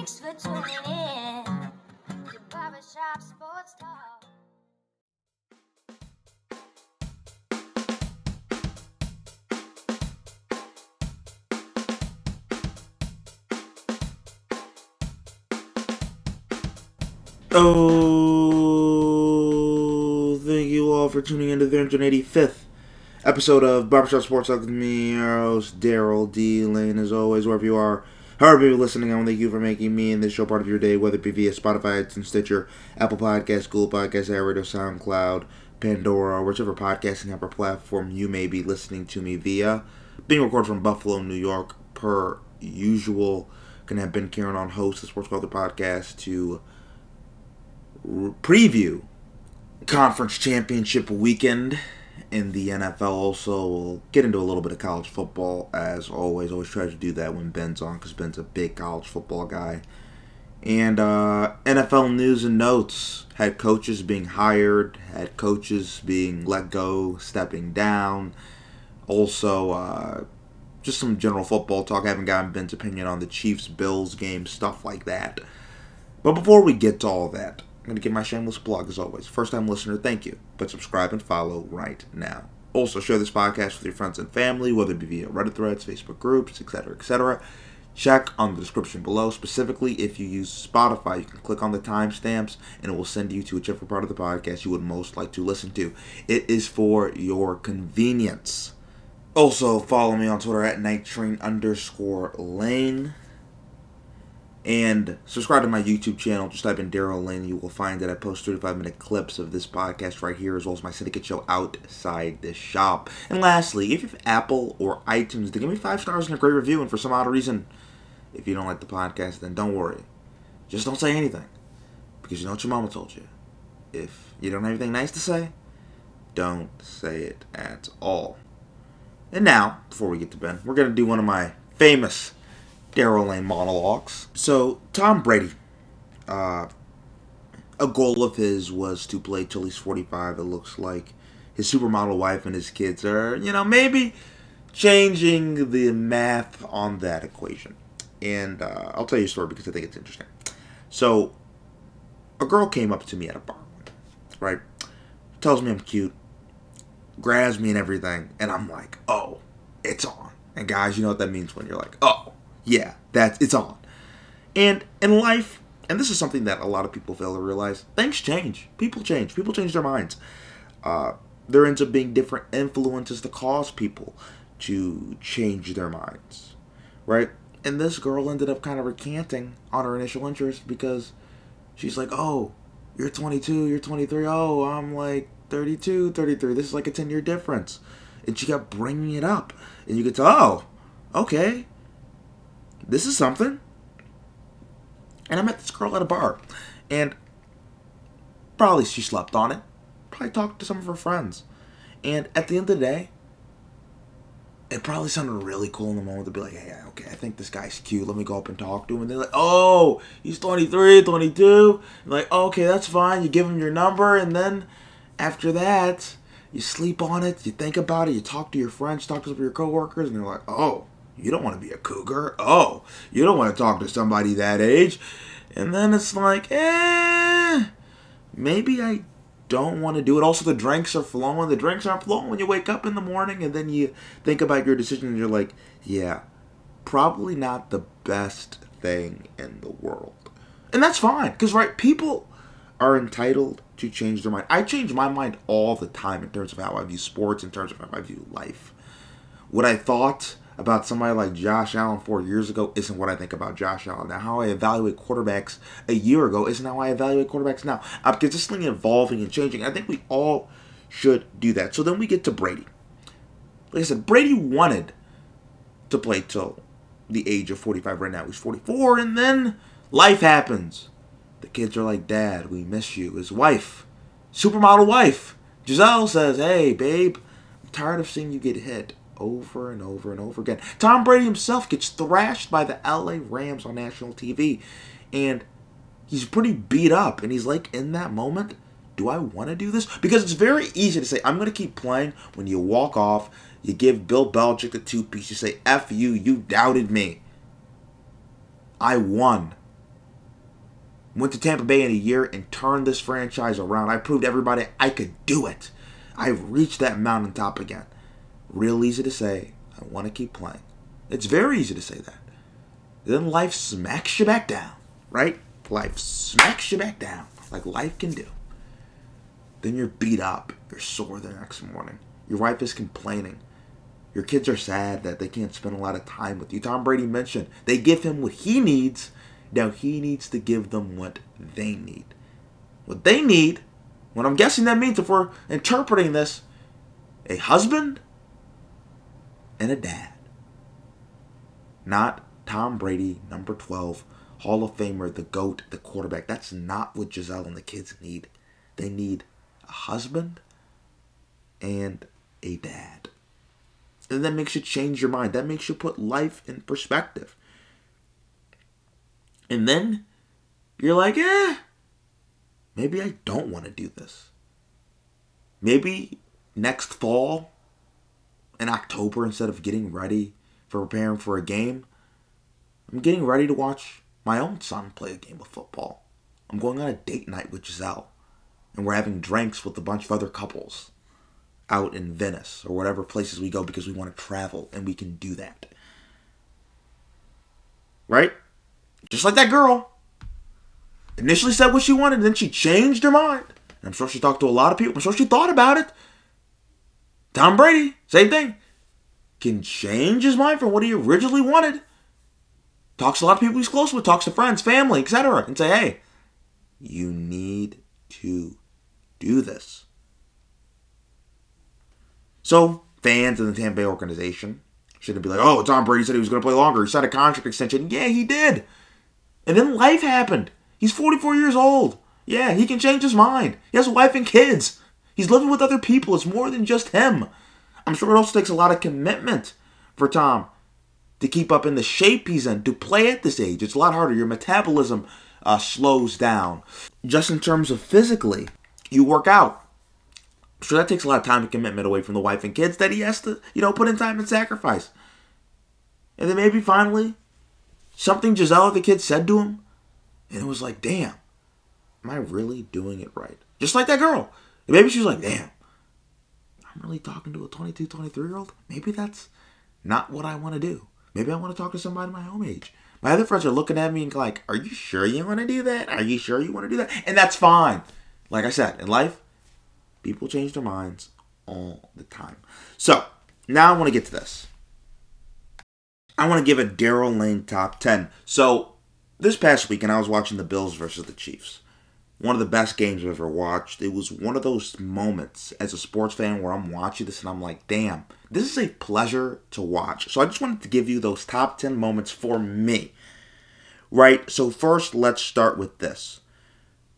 Thanks for tuning in to Barbershop Sports Talk. Oh, thank you all for tuning in to the 385th episode of Barbershop Sports Talk with me, your host, Daryl D. Lane, as always, wherever you are. However you're listening, I want to thank you for making me and this show part of your day, whether it be via Spotify, iTunes, Stitcher, Apple Podcasts, Google Podcasts, iRadio, SoundCloud, Pandora, whichever podcasting app or platform you may be listening to me via. Being recorded from Buffalo, New York, per usual. Gonna have Ben Kieran on host the Sports Culture Podcast to r- preview conference championship weekend in the NFL. Also, we'll get into a little bit of college football as always. Always try to do that when Ben's on because Ben's a big college football guy. And uh, NFL news and notes. Head coaches being hired, head coaches being let go, stepping down. Also, uh, just some general football talk. I haven't gotten Ben's opinion on the Chiefs Bills game, stuff like that. But before we get to all that, I'm going to give my shameless plug as always. First time listener, thank you. But subscribe and follow right now. Also, share this podcast with your friends and family, whether it be via Reddit threads, Facebook groups, etc., etc. Check on the description below. Specifically, if you use Spotify, you can click on the timestamps and it will send you to whichever part of the podcast you would most like to listen to. It is for your convenience. Also, follow me on Twitter at nighttrain underscore lane. And subscribe to my YouTube channel. Just type in Daryl Lane. You will find that I post 35 minute clips of this podcast right here, as well as my syndicate show outside the shop. And lastly, if you have Apple or iTunes, then give me five stars and a great review. And for some odd reason, if you don't like the podcast, then don't worry. Just don't say anything. Because you know what your mama told you. If you don't have anything nice to say, don't say it at all. And now, before we get to Ben, we're going to do one of my famous Daryl Lane monologues. So, Tom Brady, uh, a goal of his was to play till he's 45. It looks like his supermodel wife and his kids are, you know, maybe changing the math on that equation. And uh, I'll tell you a story because I think it's interesting. So, a girl came up to me at a bar, right? Tells me I'm cute, grabs me and everything, and I'm like, oh, it's on. And guys, you know what that means when you're like, oh, yeah, that's it's on. And in life, and this is something that a lot of people fail to realize, things change. People change. People change their minds. Uh, there ends up being different influences to cause people to change their minds, right? And this girl ended up kind of recanting on her initial interest because she's like, oh, you're 22, you're 23, oh, I'm like 32, 33. This is like a 10 year difference. And she kept bringing it up. And you could tell, oh, okay, this is something. And I met this girl at a bar. And probably she slept on it. Probably talked to some of her friends. And at the end of the day, it probably sounded really cool in the moment to be like, hey, okay, I think this guy's cute. Let me go up and talk to him. And they're like, oh, he's 23, 22. And like, okay, that's fine. You give him your number. And then after that, you sleep on it. You think about it. You talk to your friends, talk to your coworkers. And they're like, oh, you don't want to be a cougar. Oh, you don't want to talk to somebody that age. And then it's like, eh, maybe I don't want to do it. Also, the drinks are flowing. The drinks aren't flowing when you wake up in the morning, and then you think about your decision, and you're like, yeah, probably not the best thing in the world. And that's fine, because, right, people are entitled to change their mind. I change my mind all the time in terms of how I view sports, in terms of how I view life. What I thought about somebody like Josh Allen four years ago isn't what I think about Josh Allen now. How I evaluate quarterbacks a year ago isn't how I evaluate quarterbacks now. I'm consistently evolving and changing. I think we all should do that. So then we get to Brady. Like I said, Brady wanted to play till the age of 45 right now. He's 44, and then life happens. The kids are like, Dad, we miss you. His wife, supermodel wife, Gisele says, Hey, babe, I'm tired of seeing you get hit over and over and over again. Tom Brady himself gets thrashed by the LA Rams on national TV, and he's pretty beat up. And he's like, in that moment, do I want to do this? Because it's very easy to say, I'm going to keep playing when you walk off, you give Bill Belichick the two piece, you say, F you, you doubted me. I won. Went to Tampa Bay in a year and turned this franchise around. I proved everybody I could do it. I reached that mountaintop again. Real easy to say, I want to keep playing. It's very easy to say that. Then life smacks you back down, right? Life smacks you back down, like life can do. Then you're beat up, you're sore the next morning. Your wife is complaining. Your kids are sad that they can't spend a lot of time with you. Tom Brady mentioned they give him what he needs. Now he needs to give them what they need. What they need, what I'm guessing that means if we're interpreting this, a husband and a dad. Not Tom Brady, number 12, Hall of Famer, the GOAT, the quarterback. That's not what Gisele and the kids need. They need a husband and a dad. And that makes you change your mind. That makes you put life in perspective. And then you're like, eh, maybe I don't want to do this. Maybe next fall, in October, instead of getting ready for preparing for a game, I'm getting ready to watch my own son play a game of football. I'm going on a date night with Gisele, and we're having drinks with a bunch of other couples out in Venice or whatever places we go because we want to travel and we can do that. Right? Just like that girl. Initially said what she wanted, then she changed her mind. And I'm sure she talked to a lot of people. I'm sure she thought about it. Tom Brady, same thing. Can change his mind from what he originally wanted. Talks to a lot of people he's close with, talks to friends, family, etc. And say, hey, you need to do this. So, fans in the Tampa Bay organization shouldn't be like, oh, Tom Brady said he was going to play longer. He signed a contract extension. Yeah, he did. And then life happened. He's 44 years old. Yeah, he can change his mind. He has a wife and kids. He's living with other people. It's more than just him. I'm sure it also takes a lot of commitment for Tom to keep up in the shape he's in, to play at this age. It's a lot harder. Your metabolism uh, slows down. Just in terms of physically, you work out. So that takes a lot of time and commitment away from the wife and kids that he has to, you know, put in time and sacrifice. And then maybe finally, something Gisele the kid said to him, and it was like, damn, am I really doing it right? Just like that girl. And maybe she's like, damn, I'm really talking to a 22, 23 year old. Maybe that's not what I want to do. Maybe I want to talk to somebody my own age. My other friends are looking at me and like, are you sure you want to do that? Are you sure you want to do that? And that's fine. Like I said, in life, people change their minds all the time. So now I want to get to this. I want to give a Daryl Lane top 10. So this past weekend, I was watching the Bills versus the Chiefs. One of the best games I've ever watched. It was one of those moments as a sports fan where I'm watching this and I'm like, damn, this is a pleasure to watch. So I just wanted to give you those top 10 moments for me. Right? So first, let's start with this.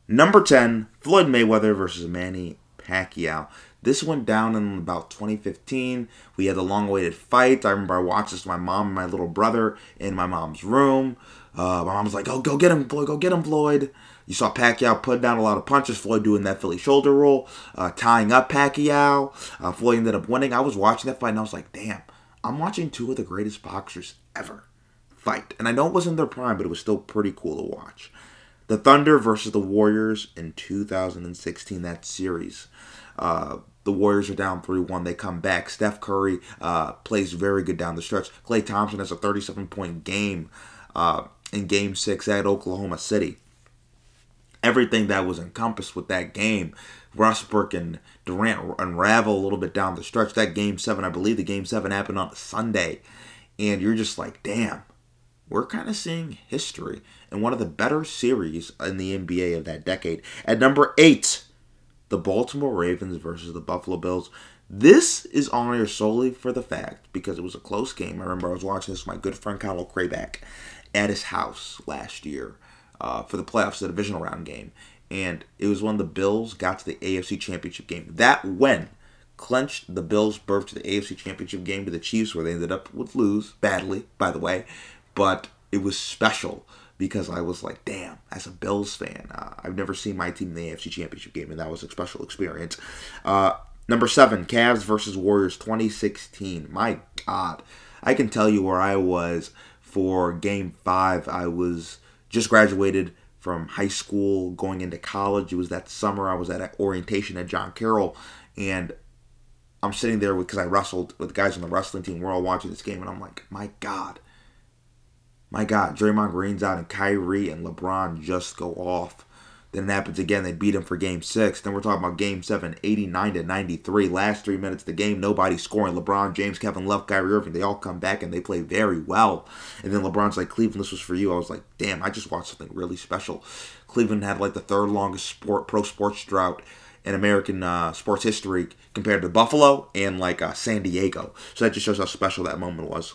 Number 10, Floyd Mayweather versus Manny Pacquiao. This went down in about 2015. We had the long awaited fight. I remember I watched this with my mom and my little brother in my mom's room. Uh, my mom was like, "Oh, go get him, Floyd! Go get him, Floyd!" You saw Pacquiao put down a lot of punches. Floyd doing that Philly shoulder roll, uh, tying up Pacquiao. Uh, Floyd ended up winning. I was watching that fight and I was like, "Damn, I'm watching two of the greatest boxers ever fight." And I know it wasn't their prime, but it was still pretty cool to watch. The Thunder versus the Warriors in 2016. That series. Uh, the Warriors are down 3 1. They come back. Steph Curry uh, plays very good down the stretch. Klay Thompson has a 37 point game uh, in game six at Oklahoma City. Everything that was encompassed with that game, Westbrook and Durant unravel a little bit down the stretch. That game seven, I believe the game seven happened on a Sunday. And you're just like, damn, we're kind of seeing history in one of the better series in the NBA of that decade. At number eight, the Baltimore Ravens versus the Buffalo Bills. This is on here solely for the fact because it was a close game. I remember I was watching this with my good friend Kyle Crayback at his house last year uh, for the playoffs, the divisional round game. And it was when the Bills got to the AFC Championship game. That when clinched the Bills' berth to the AFC Championship game to the Chiefs, where they ended up with lose badly, by the way. But it was special because I was like, damn, as a Bills fan, uh, I've never seen my team in the AFC Championship game, and that was a special experience. Uh, number seven, Cavs versus Warriors 2016. My God, I can tell you where I was for game five. I was just graduated from high school going into college. It was that summer I was at orientation at John Carroll, and I'm sitting there because I wrestled with guys on the wrestling team. We're all watching this game, and I'm like, my God, my God, Draymond Green's out, and Kyrie and LeBron just go off. Then it happens again. They beat him for game six. Then we're talking about game seven, 89 to 93. Last three minutes of the game, nobody scoring. LeBron, James, Kevin Love, Kyrie Irving, they all come back and they play very well. And then LeBron's like, Cleveland, this was for you. I was like, damn, I just watched something really special. Cleveland had like the third longest sport pro sports drought in American uh, sports history compared to Buffalo and like uh, San Diego. So that just shows how special that moment was.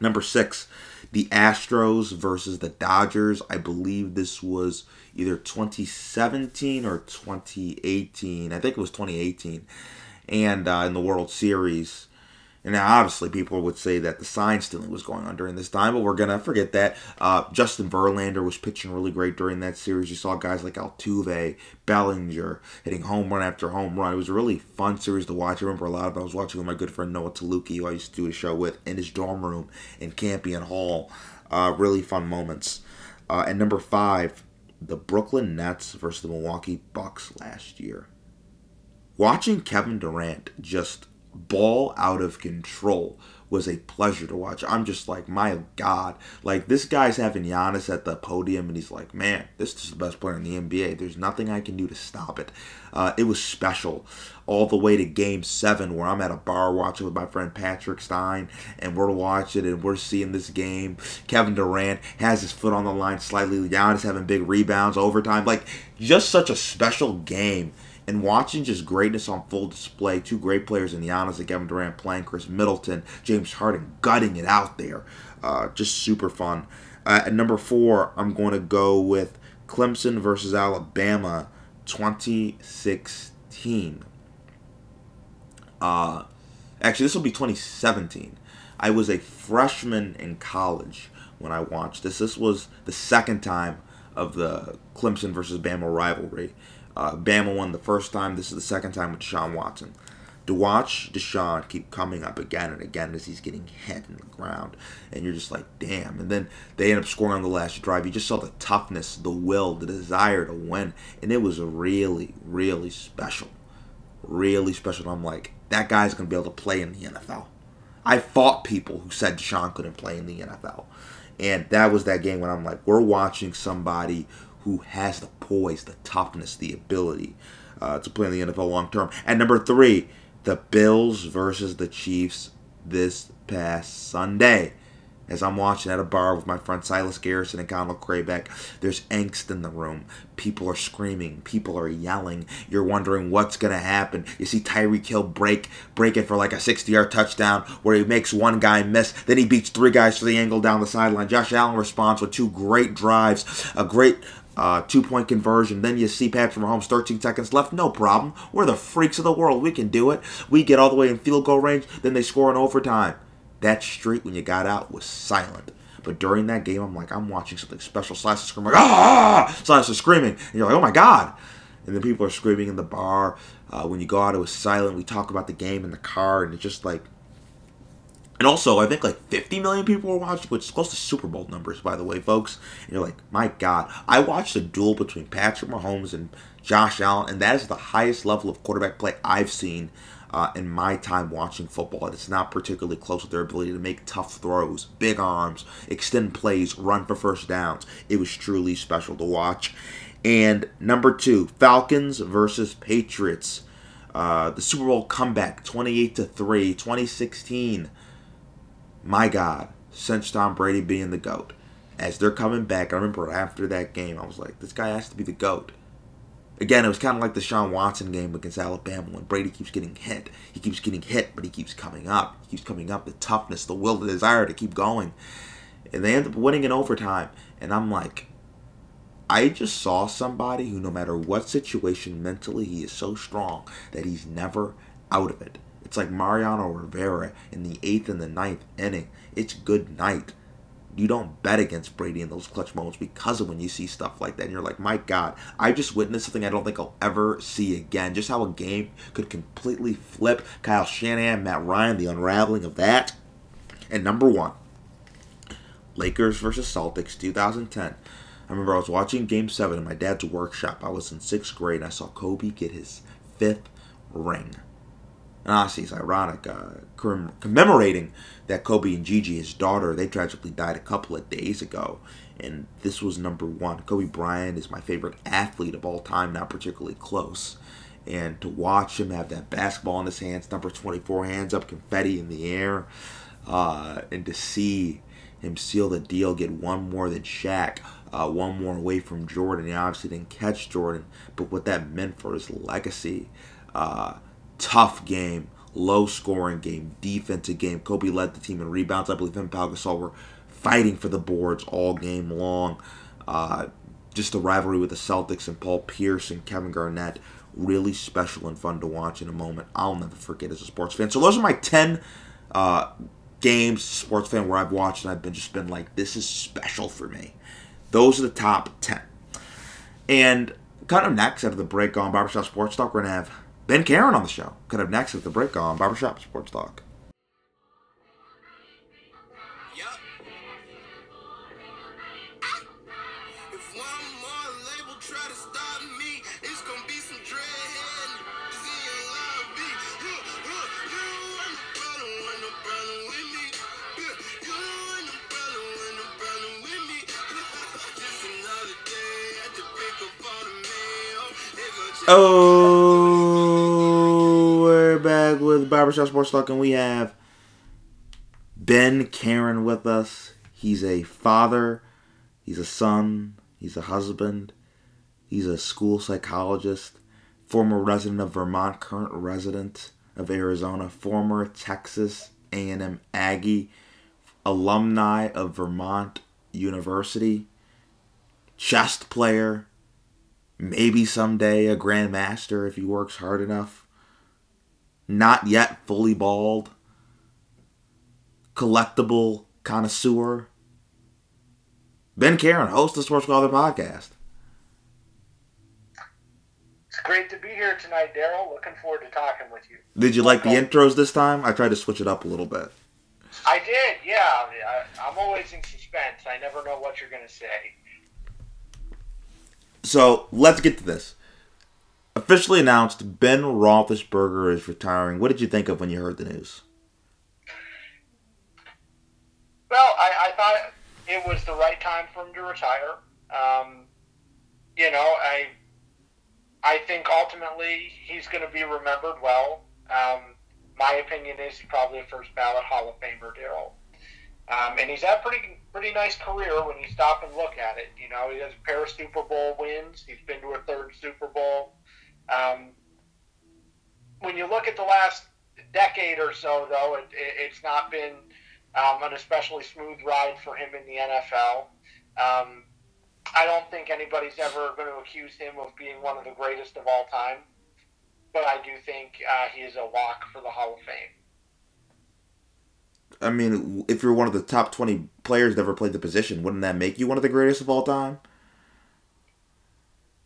Number six, the Astros versus the Dodgers. I believe this was either 2017 or 2018. I think it was 2018. And uh, in the World Series. And now, obviously, people would say that the sign stealing was going on during this time, but we're going to forget that. Uh, Justin Verlander was pitching really great during that series. You saw guys like Altuve, Bellinger hitting home run after home run. It was a really fun series to watch. I remember a lot of it. I was watching with my good friend Noah Taluki, who I used to do a show with, in his dorm room in Campion Hall. Uh, really fun moments. Uh, and number five, the Brooklyn Nets versus the Milwaukee Bucks last year. Watching Kevin Durant just ball out of control was a pleasure to watch. I'm just like, my God. Like, this guy's having Giannis at the podium, and he's like, man, this is the best player in the NBA. There's nothing I can do to stop it. Uh, it was special. All the way to game seven, where I'm at a bar watching with my friend Patrick Stein, and we're watching and we're seeing this game. Kevin Durant has his foot on the line slightly. Giannis having big rebounds, overtime. Like, just such a special game and watching just greatness on full display. Two great players in Giannis and Kevin Durant playing, Khris Middleton, James Harden gutting it out there. Uh, just super fun. Uh, at number four, I'm going to go with Clemson versus Alabama 2016. Uh, actually, this will be 2017. I was a freshman in college when I watched this. This was the second time of the Clemson versus Bama rivalry. Uh, Bama won the first time. This is the second time with Deshaun Watson. To watch Deshaun keep coming up again and again as he's getting hit in the ground, and you're just like, damn. And then they end up scoring on the last drive. You just saw the toughness, the will, the desire to win, and it was really, really special. Really special. And I'm like, that guy's gonna be able to play in the NFL. I fought people who said Deshaun couldn't play in the NFL. And that was that game when I'm like, we're watching somebody who has the poise, the toughness, the ability uh, to play in the NFL long term. And number three, the Bills versus the Chiefs this past Sunday. As I'm watching at a bar with my friend Silas Garrison and Conal Craybeck, there's angst in the room. People are screaming. People are yelling. You're wondering what's gonna happen. You see Tyreek Hill break break it for like a 60-yard touchdown where he makes one guy miss. Then he beats three guys for the angle down the sideline. Josh Allen responds with two great drives, a great uh, two point conversion. Then you see Patrick Mahomes, 13 seconds left. No problem. We're the freaks of the world. We can do it. We get all the way in field goal range. Then they score in overtime. That street, when you got out, was silent. But during that game, I'm like, I'm watching something special. Silas is screaming, like, ah! Silas is screaming. And you're like, oh my God. And then people are screaming in the bar. Uh, when you go out, it was silent. We talk about the game in the car, and it's just like, and also, I think like 50 million people were watching, which is close to Super Bowl numbers, by the way, folks. And you're like, my God. I watched a duel between Patrick Mahomes and Josh Allen, and that is the highest level of quarterback play I've seen uh, in my time watching football. It's not particularly close with their ability to make tough throws, big arms, extend plays, run for first downs. It was truly special to watch. And number two, Falcons versus Patriots. Uh, the Super Bowl comeback, 28 to 3, 2016 my God, since Tom Brady being the GOAT. As they're coming back, I remember after that game, I was like, this guy has to be the GOAT. Again, it was kind of like the Sean Watson game against Alabama when Brady keeps getting hit. He keeps getting hit, but he keeps coming up. He keeps coming up. The toughness, the will, the desire to keep going. And they end up winning in overtime. And I'm like, I just saw somebody who, no matter what situation mentally, he is so strong that he's never out of it. It's like Mariano Rivera in the eighth and the ninth inning. It's good night. You don't bet against Brady in those clutch moments because of when you see stuff like that. And you're like, my God, I just witnessed something I don't think I'll ever see again. Just how a game could completely flip. Kyle Shanahan, Matt Ryan, the unraveling of that. And number one, Lakers versus Celtics 2010. I remember I was watching Game Seven in my dad's workshop. I was in sixth grade. and I saw Kobe get his fifth ring. And honestly, it's ironic, uh, commemorating that Kobe and Gigi, his daughter, they tragically died a couple of days ago. And this was number one. Kobe Bryant is my favorite athlete of all time, not particularly close. And to watch him have that basketball in his hands, number 24, hands up, confetti in the air, uh, and to see him seal the deal, get one more than Shaq, uh, one more away from Jordan. He obviously didn't catch Jordan, but what that meant for his legacy. Uh, tough game, low scoring game, defensive game. Kobe led the team in rebounds. I believe him and Pau Gasol were fighting for the boards all game long. Uh, just a rivalry with the Celtics and Paul Pierce and Kevin Garnett. Really special and fun to watch in a moment. I'll never forget as a sports fan. So those are my 10 uh, games, sports fan, where I've watched and I've been just been like, this is special for me. Those are the top 10. And kind of next after the break on Barbershop Sports Talk, we're going to have Ben Karen on the show. Kind of next with the break on Barbershop Sports Talk. Oh, we're back with Barbershop Sports Talk, and we have Ben Karen with us. He's a father, he's a son, he's a husband, he's a school psychologist, former resident of Vermont, current resident of Arizona, former Texas A&M Aggie, alumni of Vermont University, chess player Maybe someday a grandmaster if he works hard enough. Not yet fully bald. Collectible connoisseur. Ben Karen, host of Sports Father Podcast. It's great to be here tonight, Daryl. Looking forward to talking with you. Did you like the intros this time? I tried to switch it up a little bit. I did, yeah. I, I'm always in suspense. I never know what you're going to say. So let's get to this. Officially announced, Ben Roethlisberger is retiring. What did you think of when you heard the news? Well, I, I thought it was the right time for him to retire. Um, you know, I I think ultimately he's going to be remembered well. Um, my opinion is he's probably a first ballot Hall of Famer, Daryl. Um, and he's had a pretty pretty nice career when you stop and look at it. You know, he has a pair of Super Bowl wins. He's been to a third Super Bowl. Um, when you look at the last decade or so, though, it, it, it's not been um, an especially smooth ride for him in the NFL. Um, I don't think anybody's ever going to accuse him of being one of the greatest of all time, but I do think uh, he is a lock for the Hall of Fame. I mean, if you're one of the top 20 players that ever played the position, wouldn't that make you one of the greatest of all time?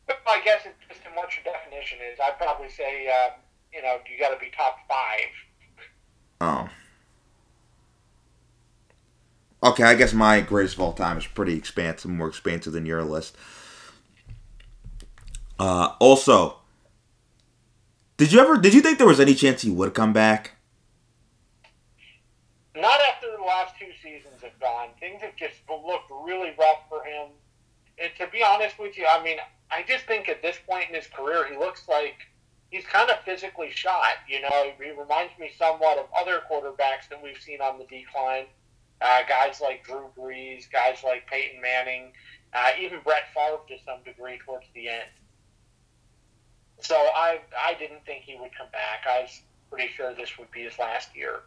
I guess it's just in what your definition is. I'd probably say, uh, you know, you got to be top five. Oh. Okay, I guess my greatest of all time is pretty expansive, more expansive than your list. Uh, also, did you ever did you think there was any chance he would come back? Not after the last two seasons have gone. Things have just looked really rough for him. And to be honest with you, I mean, I just think at this point in his career, he looks like he's kind of physically shot. You know, he reminds me somewhat of other quarterbacks that we've seen on the decline. Uh, guys like Drew Brees, guys like Peyton Manning, uh, even Brett Favre to some degree towards the end. So I I didn't think he would come back. I was pretty sure this would be his last year.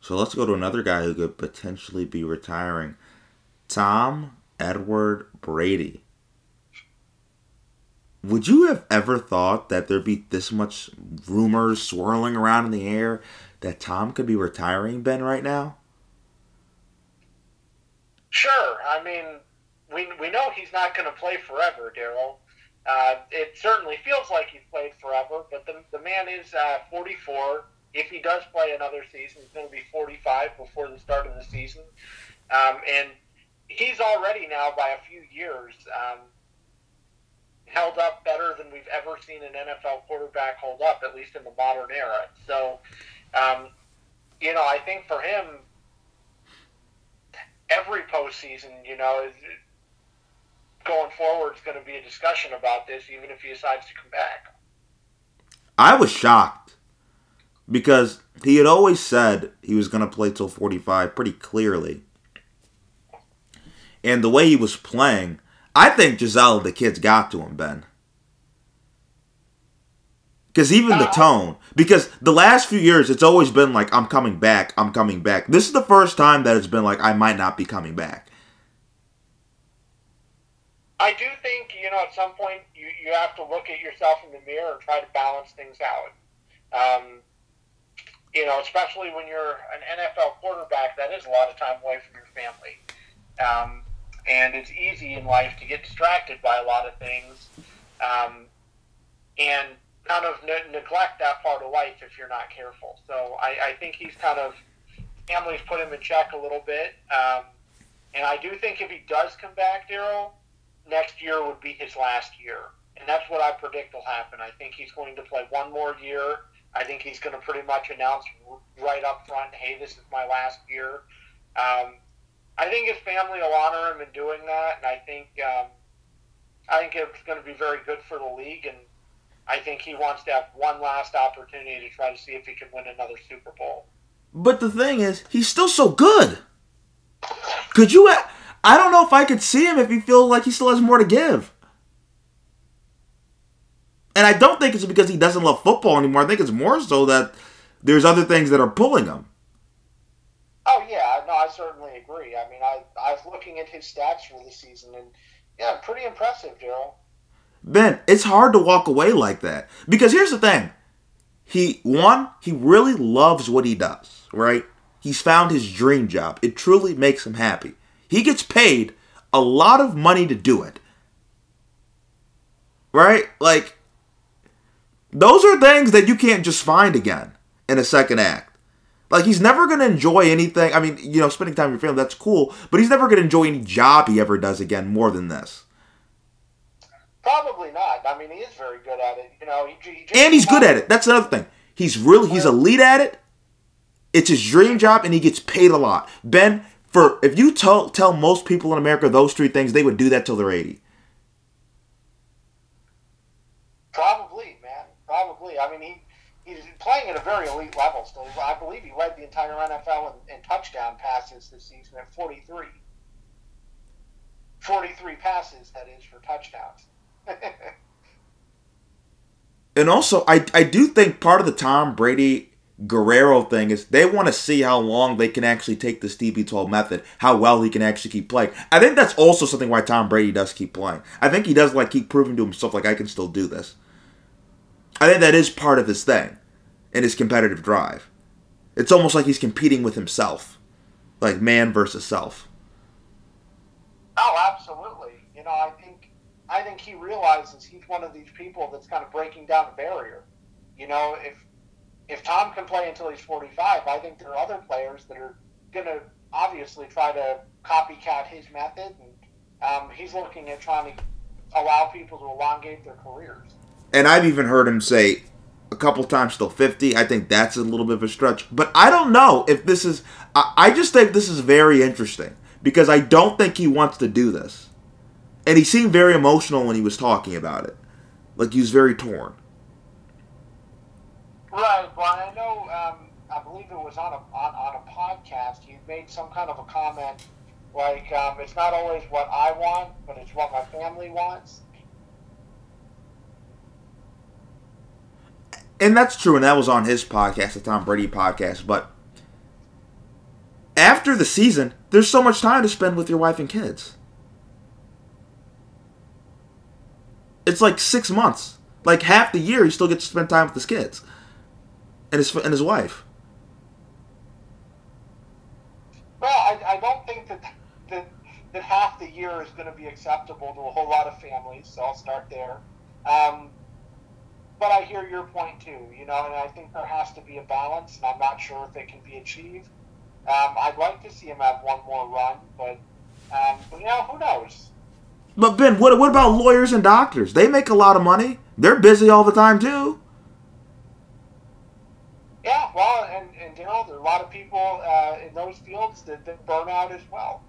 So let's go to another guy who could potentially be retiring Tom Edward Brady. Would you have ever thought that there'd be this much rumors swirling around in the air that Tom could be retiring, Ben, right now? Sure. I mean, we, we know he's not going to play forever, Daryl. Uh, it certainly feels like he's played forever, but the, the man is uh, 44 if he does play another season, he's going to be 45 before the start of the season. Um, and he's already now by a few years um, held up better than we've ever seen an NFL quarterback hold up, at least in the modern era. So, um, you know, I think for him, every postseason, you know, going forward is going to be a discussion about this, even if he decides to come back. I was shocked because he had always said he was going to play till 45 pretty clearly. And the way he was playing, I think Gisele, the kids got to him, Ben. Because even the tone, because the last few years, it's always been like, I'm coming back, I'm coming back. This is the first time that it's been like, I might not be coming back. I do think, you know, at some point you, you have to look at yourself in the mirror and try to balance things out. Um, you know, especially when you're an NFL quarterback, that is a lot of time away from your family. Um, and it's easy in life to get distracted by a lot of things um, and kind of ne- neglect that part of life if you're not careful. So I, I think he's kind of, family's put him in check a little bit. Um, and I do think if he does come back, Daryl, next year would be his last year. And that's what I predict will happen. I think he's going to play one more year. I think he's going to pretty much announce right up front, hey, this is my last year. Um, I think his family will honor him in doing that, and I think um, I think it's going to be very good for the league. And I think he wants to have one last opportunity to try to see if he can win another Super Bowl. But the thing is, he's still so good. Could you? I don't know if I could see him if he feels like he still has more to give. And I don't think it's because he doesn't love football anymore. I think it's more so that there's other things that are pulling him. Oh yeah, no, I certainly agree. I mean, I was looking at his stats for the season, and yeah, pretty impressive, Daryl. Ben, it's hard to walk away like that because here's the thing: he one, he really loves what he does, right? He's found his dream job. It truly makes him happy. He gets paid a lot of money to do it. Right? Like, those are things that you can't just find again in a second act. Like, he's never going to enjoy anything. I mean, you know, spending time with your family, that's cool, but he's never going to enjoy any job he ever does again more than this. Probably not. I mean, he is very good at it. You know, he, he and he's good at it. That's another thing. He's really he's elite at it. It's his dream job, and he gets paid a lot. Ben, for if you tell tell most people in America those three things, they would do that till they're eighty. Probably, man. Probably. I mean, he playing at a very elite level still. I believe he led the entire NFL in, in touchdown passes this season at 43. 43 passes, that is, for touchdowns. and also, I, I do think part of the Tom Brady Guerrero thing is they want to see how long they can actually take this TB12 method, how well he can actually keep playing. I think that's also something why Tom Brady does keep playing. I think he does like keep proving to himself like I can still do this. I think that is part of his thing and his competitive drive. It's almost like he's competing with himself, like man versus self. Oh, absolutely. You know, I think I think he realizes he's one of these people that's kind of breaking down the barrier. You know, if if Tom can play until he's 45, I think there are other players that are going to obviously try to copycat his method, and um, he's looking at trying to allow people to elongate their careers. And I've even heard him say a couple times till 50. I think that's a little bit of a stretch, but I don't know if this is. I, I just think this is very interesting because I don't think he wants to do this, and he seemed very emotional when he was talking about it, like he was very torn. Right. Well, I know. Um, I believe it was on a on, on a podcast. You made some kind of a comment like, um, "It's not always what I want, but it's what my family wants." And that's true, and that was on his podcast, the Tom Brady podcast. But after the season, there's so much time to spend with your wife and kids. It's like six months. Like half the year, you still get to spend time with his kids and his and his wife. Well, I, I don't think that, that that half the year is going to be acceptable to a whole lot of families. So I'll start there. Um, but I hear your point too. You know, and I think there has to be a balance, and I'm not sure if it can be achieved. Um, I'd like to see him have one more run, but Um, but, you know, who knows? But Ben, what what about lawyers and doctors? They make a lot of money. They're busy all the time too. Yeah, well, and, and Daryl, there are a lot of people uh, in those fields that, that burn out as well,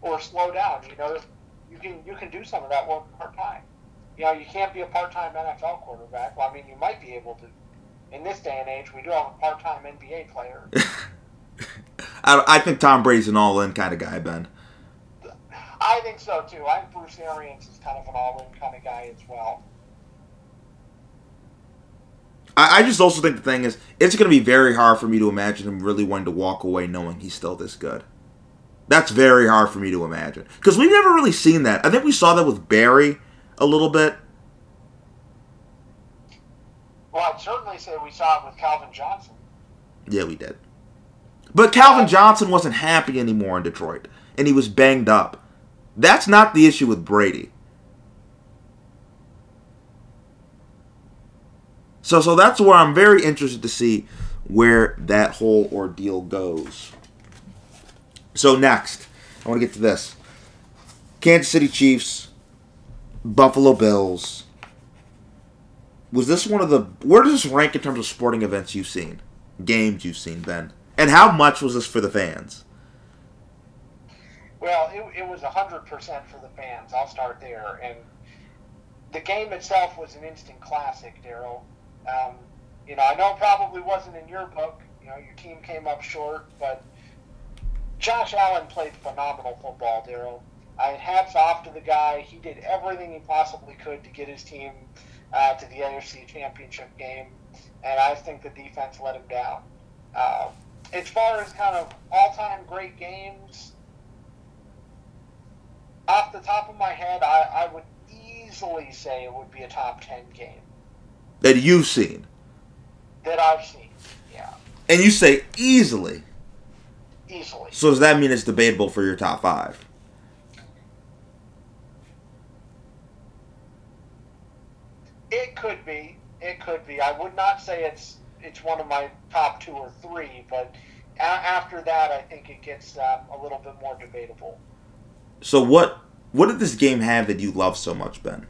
or slow down. You know, you can you can do some of that work part time. You know, you can't be a part time NFL quarterback. Well, I mean, you might be able to. In this day and age, we do have a part time NBA player. I, I think Tom Brady's an all in kind of guy, Ben. I think so too. I think Bruce Arians is kind of an all in kind of guy as well. I, I just also think the thing is, it's going to be very hard for me to imagine him really wanting to walk away knowing he's still this good. That's very hard for me to imagine because we've never really seen that. I think we saw that with Barry a little bit. Well, I'd certainly say we saw it with Calvin Johnson. Yeah, we did. But Calvin Johnson wasn't happy anymore in Detroit, and he was banged up. That's not the issue with Brady. So, so that's where I'm very interested to see where that whole ordeal goes. So next, I want to get to this: Kansas City Chiefs, Buffalo Bills. Was this one of the? Where does this rank in terms of sporting events you've seen, games you've seen, Ben? And how much was this for the fans? Well, it, it was 100% for the fans. I'll start there. And the game itself was an instant classic, Daryl. Um, you know, I know it probably wasn't in your book. You know, your team came up short, but Josh Allen played phenomenal football, Daryl. I hats off to the guy. He did everything he possibly could to get his team uh, to the AFC Championship game, and I think the defense let him down. Uh, as far as kind of all-time great games, off the top of my head, I, I would easily say it would be a top ten game That you've seen, that I've seen. Yeah, and you say easily. easily. So does that mean it's debatable for your top five? It could be. It could be. I would not say it's it's one of my top two or three, but a- after that, I think it gets um, a little bit more debatable. So what what did this game have that you love so much, Ben?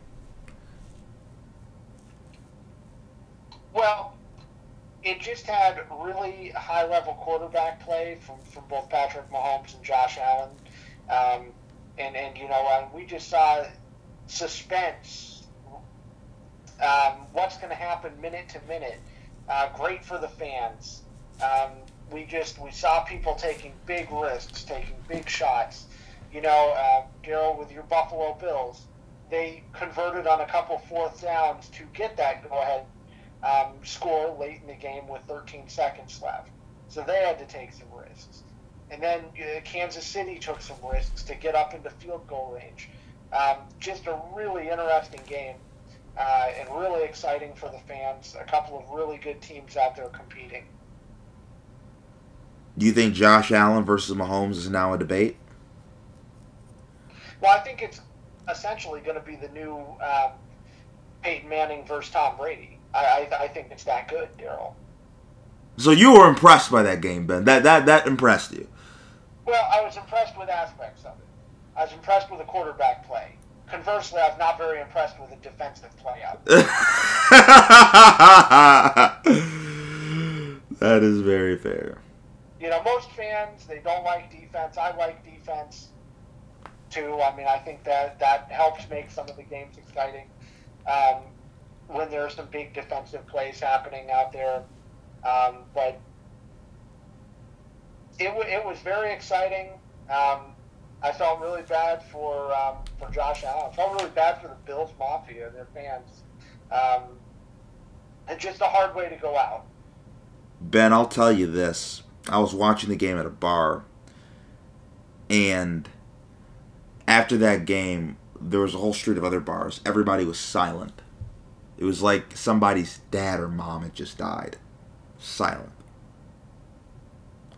Well, it just had really high level quarterback play from, from both Patrick Mahomes and Josh Allen. Um, and, and, you know, uh, we just saw suspense. Um, what's going to happen minute to minute? Uh, great for the fans. Um, we just we saw people taking big risks, taking big shots. You know, uh, Daryl, with your Buffalo Bills, they converted on a couple fourth downs to get that go ahead um, score late in the game with 13 seconds left. So they had to take some risks. And then uh, Kansas City took some risks to get up into field goal range. Um, just a really interesting game uh, and really exciting for the fans. A couple of really good teams out there competing. Do you think Josh Allen versus Mahomes is now a debate? Well, I think it's essentially going to be the new um, Peyton Manning versus Tom Brady. I, I, I think it's that good, Daryl. So you were impressed by that game, Ben. That that that impressed you. Well, I was impressed with aspects of it. I was impressed with the quarterback play. Conversely, I was not very impressed with the defensive play out. that is very fair. You know, most fans they don't like defense. I like defense too. I mean, I think that that helps make some of the games exciting. Um, when there are some big defensive plays happening out there, um, but it, w- it was very exciting. Um, I felt really bad for um, for Josh Allen. I felt really bad for the Bills Mafia, and their fans. Um, it's just a hard way to go out. Ben, I'll tell you this. I was watching the game at a bar, and after that game, there was a whole street of other bars. Everybody was silent. It was like somebody's dad or mom had just died. Silent.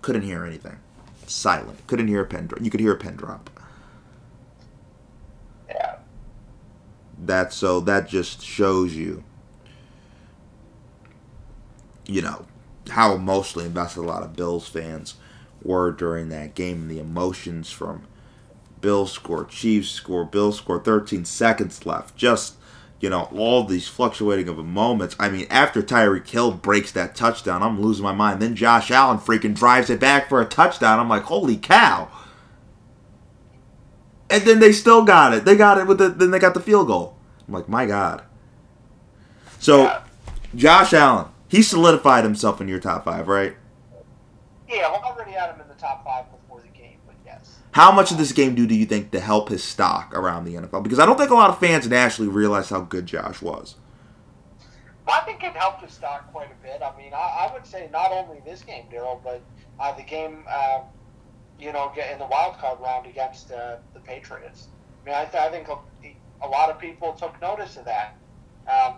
Couldn't hear anything. Silent. Couldn't hear a pen drop. You could hear a pen drop. Yeah. That so that just shows you, you know, how emotionally invested a lot of Bills fans were during that game and the emotions from Bills score, Chiefs score, Bills score, 13 seconds left. Just, you know, all these fluctuating of moments. I mean, after Tyreek Hill breaks that touchdown, I'm losing my mind. Then Josh Allen freaking drives it back for a touchdown. I'm like, holy cow. And then they still got it. They got it with the then they got the field goal. I'm like, my God. So Yeah. Josh Allen, he solidified himself in your top five, right? Yeah, well, I already had him in the top five before the game, but yes. How much of this game do do you think to help his stock around the NFL? Because I don't think a lot of fans nationally realize how good Josh was. I think it helped his stock quite a bit. I mean, I, I would say not only this game, Daryl, but uh, the game, uh, you know, in the wild card round against uh, the Patriots. I mean, I, th- I think a, a lot of people took notice of that. Um,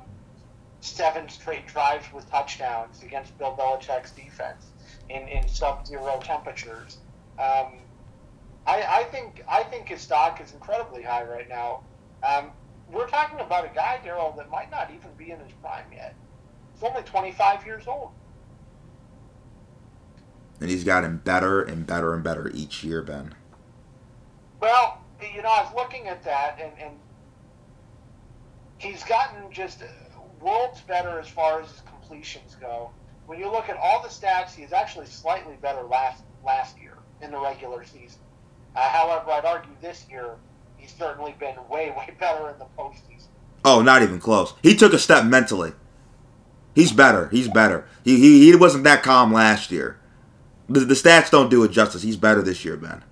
seven straight drives with touchdowns against Bill Belichick's defense in, in sub-zero temperatures. Um, I, I think I think his stock is incredibly high right now. Um, we're talking about a guy, Daryl, that might not even be in his prime yet. He's only 25 years old. And he's gotten better and better and better each year, Ben. Well, you know, I was looking at that, and, and he's gotten just worlds better as far as his completions go. When you look at all the stats, he's actually slightly better last last year in the regular season. Uh, however, I'd argue this year he's certainly been way, way better in the postseason. Oh, not even close. He took a step mentally. He's better. He's better. He he, he wasn't that calm last year. The, the stats don't do it justice. He's better this year, Ben.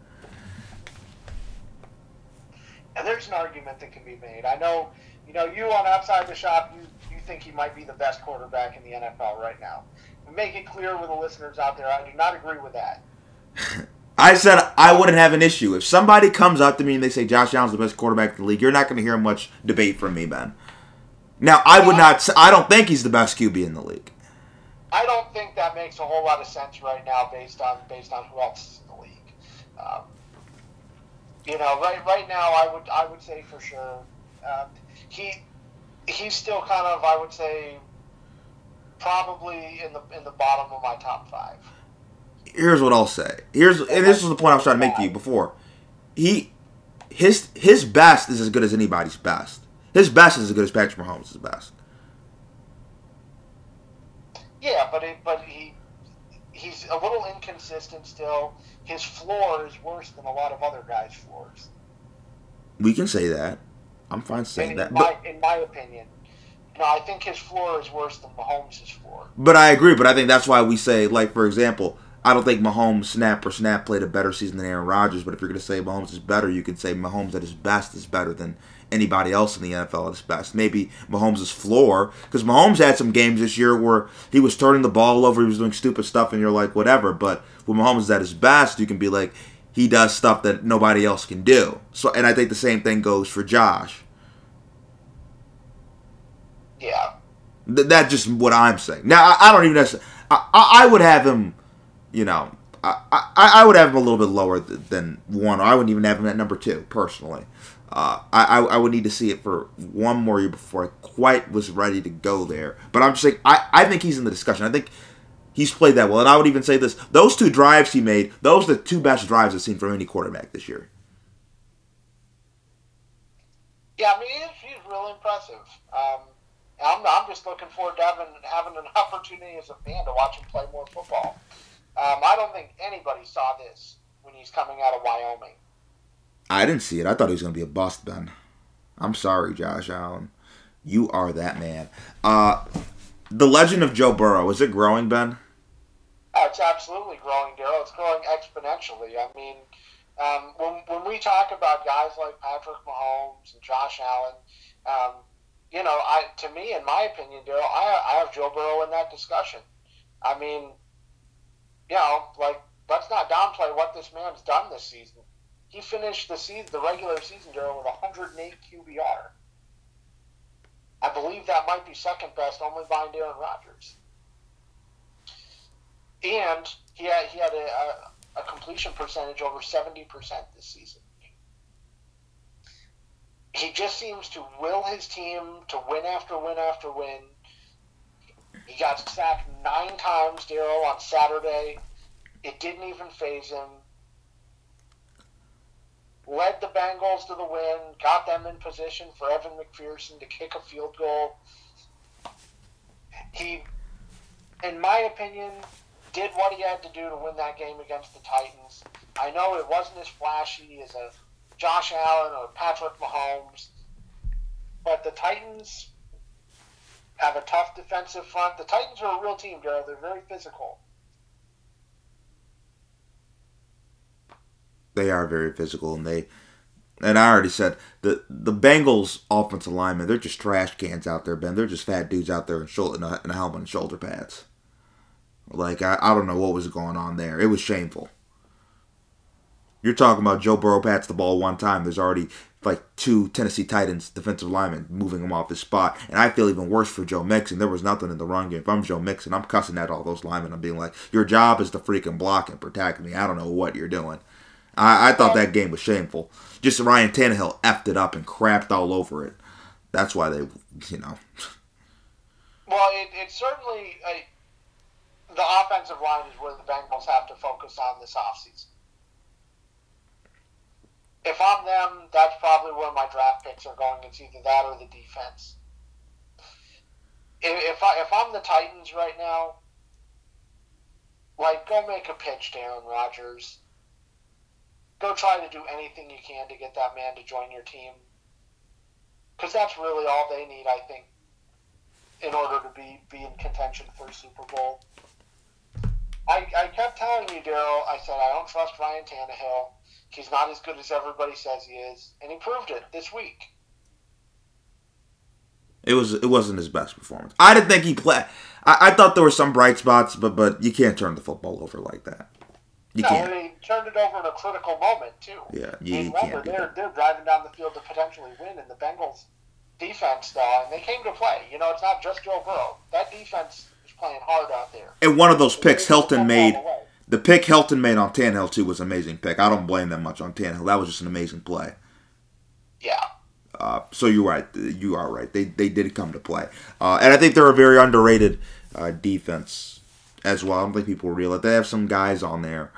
And there's an argument that can be made. I know, you know, you on outside the shop, you you think he might be the best quarterback in the NFL right now. Make it clear with the listeners out there, I do not agree with that. I said I wouldn't have an issue if somebody comes up to me and they say Josh Allen's the best quarterback in the league. You're not going to hear much debate from me, Ben. Now, I would not. I don't think he's the best QB in the league. I don't think that makes a whole lot of sense right now, based on based on who else is in the league. Um, you know, right right now, I would I would say for sure um, he he's still kind of I would say probably in the in the bottom of my top five. Here's what I'll say. Here's and this was the point I was trying to make to you before. He his his best is as good as anybody's best. His best is as good as Patrick Mahomes' best. Yeah, but it, but he he's a little inconsistent still. His floor is worse than a lot of other guys' floors. We can say that. I'm fine saying in, that. in But, in my opinion. No, I think his floor is worse than Mahomes' floor. but I agree. But I think that's why we say, like, for example, I don't think Mahomes snap for snap played a better season than Aaron Rodgers. But if you're going to say Mahomes is better, you can say Mahomes at his best is better than anybody else in the NFL at his best. Maybe Mahomes' floor, because Mahomes had some games this year where he was turning the ball over, he was doing stupid stuff, and you're like, whatever. But when Mahomes is at his best, you can be like, he does stuff that nobody else can do. So, and I think the same thing goes for Josh. Yeah. Th- that's just what I'm saying. Now, I, I don't even necessarily. I, I, I would have him, you know, I, I, I would have him a little bit lower th- than one. Or I wouldn't even have him at number two, personally. Uh, I, I, I would need to see it for one more year before I quite was ready to go there. But I'm just saying, I, I think he's in the discussion. I think he's played that well. And I would even say this those two drives he made, those are the two best drives I've seen from any quarterback this year. Yeah, I mean, he's, he's really impressive. Um, I'm, I'm just looking forward to having, having an opportunity as a fan to watch him play more football. Um, I don't think anybody saw this when he's coming out of Wyoming. I didn't see it. I thought he was going to be a bust, Ben. I'm sorry, Josh Allen. You are that man. Uh, the legend of Joe Burrow, is it growing, Ben? Oh, it's absolutely growing, Daryl. It's growing exponentially. I mean, um, when, when we talk about guys like Patrick Mahomes and Josh Allen, um, you know, I to me, in my opinion, Daryl, I, I have Joe Burrow in that discussion. I mean, you know, like let's not downplay what this man's done this season. He finished the season, the regular season, Daryl, with 108 QBR. I believe that might be second best, only behind Aaron Rodgers. And he had he had a, a, a completion percentage over 70% this season. He just seems to will his team to win after win after win. He got sacked nine times, Daryl, on Saturday. It didn't even faze him. led the Bengals to the win, got them in position for Evan McPherson to kick a field goal. He, in my opinion, did what he had to do to win that game against the Titans. I know it wasn't as flashy as a Josh Allen or Patrick Mahomes, but the Titans have a tough defensive front. The Titans are a real team, Daryl. They're very physical. They are very physical, and they and I already said the the Bengals offensive linemen they're just trash cans out there, Ben. They're just fat dudes out there in shoulder in a, in a helmet and shoulder pads. Like I, I don't know what was going on there. It was shameful. You're talking about Joe Burrow pats the ball one time. There's already like two Tennessee Titans defensive linemen moving him off his spot. And I feel even worse for Joe Mixon. There was nothing in the run game. If I'm Joe Mixon, I'm cussing at all those linemen. I'm being like, your job is to freaking block and protect me. I don't know what you're doing. I, I thought that game was shameful. Just Ryan Tannehill effed it up and crapped all over it. That's why they, you know. Well, it, it's certainly a, the offensive line is where the Bengals have to focus on this offseason. If I'm them, that's probably where my draft picks are going. It's either that or the defense. If, I if I'm the Titans right now, like go make a pitch to Aaron Rodgers go try to do anything you can to get that man to join your team. Because that's really all they need, I think, in order to be, be in contention for a Super Bowl. I, I kept telling you, Daryl, I said, I don't trust Ryan Tannehill. He's not as good as everybody says he is. And he proved it this week. It was it wasn't his best performance. I didn't think he played. I, I thought there were some bright spots, but but you can't turn the football over like that. You no, can't. he turned it over in a critical moment too. Yeah, you, you remember, can't they're they're driving down the field to potentially win, and the Bengals defense, though, and they came to play. You know, it's not just Joe Burrow. That defense is playing hard out there. And one of those picks Hilton made. the way. The pick Hilton made on Tannehill too was an amazing pick. I don't blame them much on Tannehill. That was just an amazing play. Yeah. Uh, so you're right. You are right. They they did come to play, uh, and I think they're a very underrated uh, defense as well. I don't think people realize they have some guys on there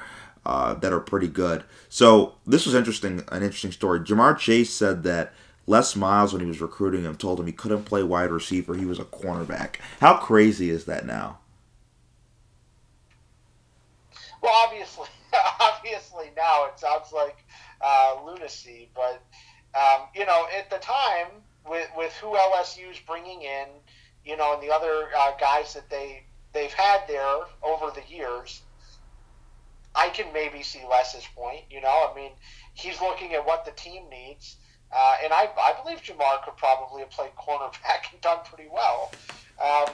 uh, that are pretty good. So this was interesting. An interesting story. Ja'Marr Chase said that Les Miles, when he was recruiting him, told him he couldn't play wide receiver. He was a cornerback. How crazy is that now? Well, obviously, obviously now it sounds like uh, lunacy, but um, you know, at the time with with who LSU's bringing in, you know, and the other uh, guys that they they've had there over the years, I can maybe see Les's point. You know, I mean, he's looking at what the team needs. Uh, and I, I believe Ja'Marr could probably have played cornerback and done pretty well. Um,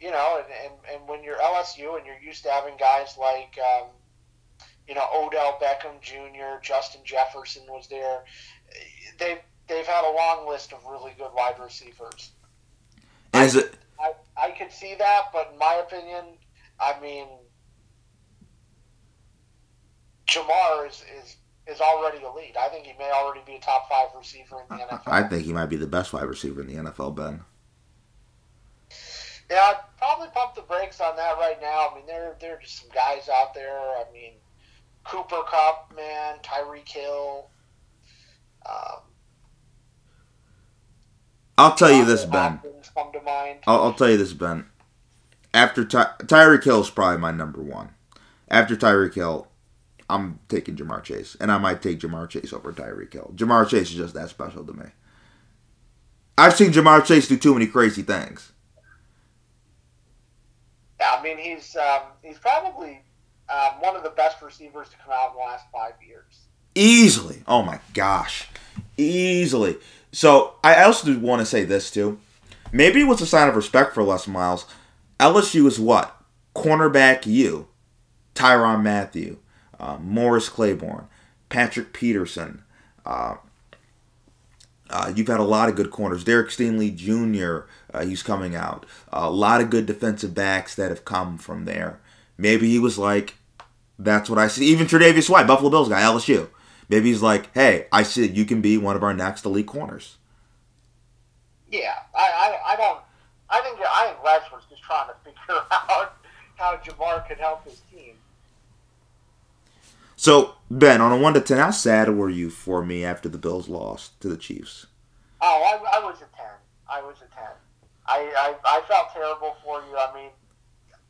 you know, and, and, and when you're LSU and you're used to having guys like, um, you know, Odell Beckham Jr., Justin Jefferson was there, they've, they've had a long list of really good wide receivers. And is it? I, I could see that, but in my opinion, I mean, Ja'Marr is, is, is already elite. I think he may already be a top five receiver in the NFL. I think he might be the best wide receiver in the NFL, Ben. Yeah, I'd probably pump the brakes on that right now. I mean, there there are just some guys out there. I mean, Cooper Kupp, man, Tyreek Hill. Um, I'll tell you this, Ben. Come to mind. I'll, I'll tell you this, Ben. After Ty- Tyreek Hill is probably my number one. After Tyreek Hill, I'm taking Ja'Marr Chase, and I might take Ja'Marr Chase over Tyreek Hill. Ja'Marr Chase is just that special to me. I've seen Ja'Marr Chase do too many crazy things. Yeah, I mean, he's um, he's probably um, one of the best receivers to come out in the last five years. Easily. Oh my gosh. Easily. So I also do want to say this too. Maybe it was a sign of respect for Les Miles. LSU is what? Cornerback you, Tyrann Mathieu. Uh, Morris Claiborne. Patrick Peterson. Uh, uh, you've had a lot of good corners. Derek Stingley Jr. Uh, he's coming out. a lot of good defensive backs that have come from there. Maybe he was like, that's what I see. Even Tre'Davious White, Buffalo Bills guy, LSU. Maybe he's like, hey, I see you can be one of our next elite corners. Yeah, I, I, I don't. I think I think Les was just trying to figure out how Ja'Marr could help his team. So Ben, on a one to ten, how sad were you for me after the Bills lost to the Chiefs? Oh, I, I was a ten. I was a ten. I, I I felt terrible for you. I mean,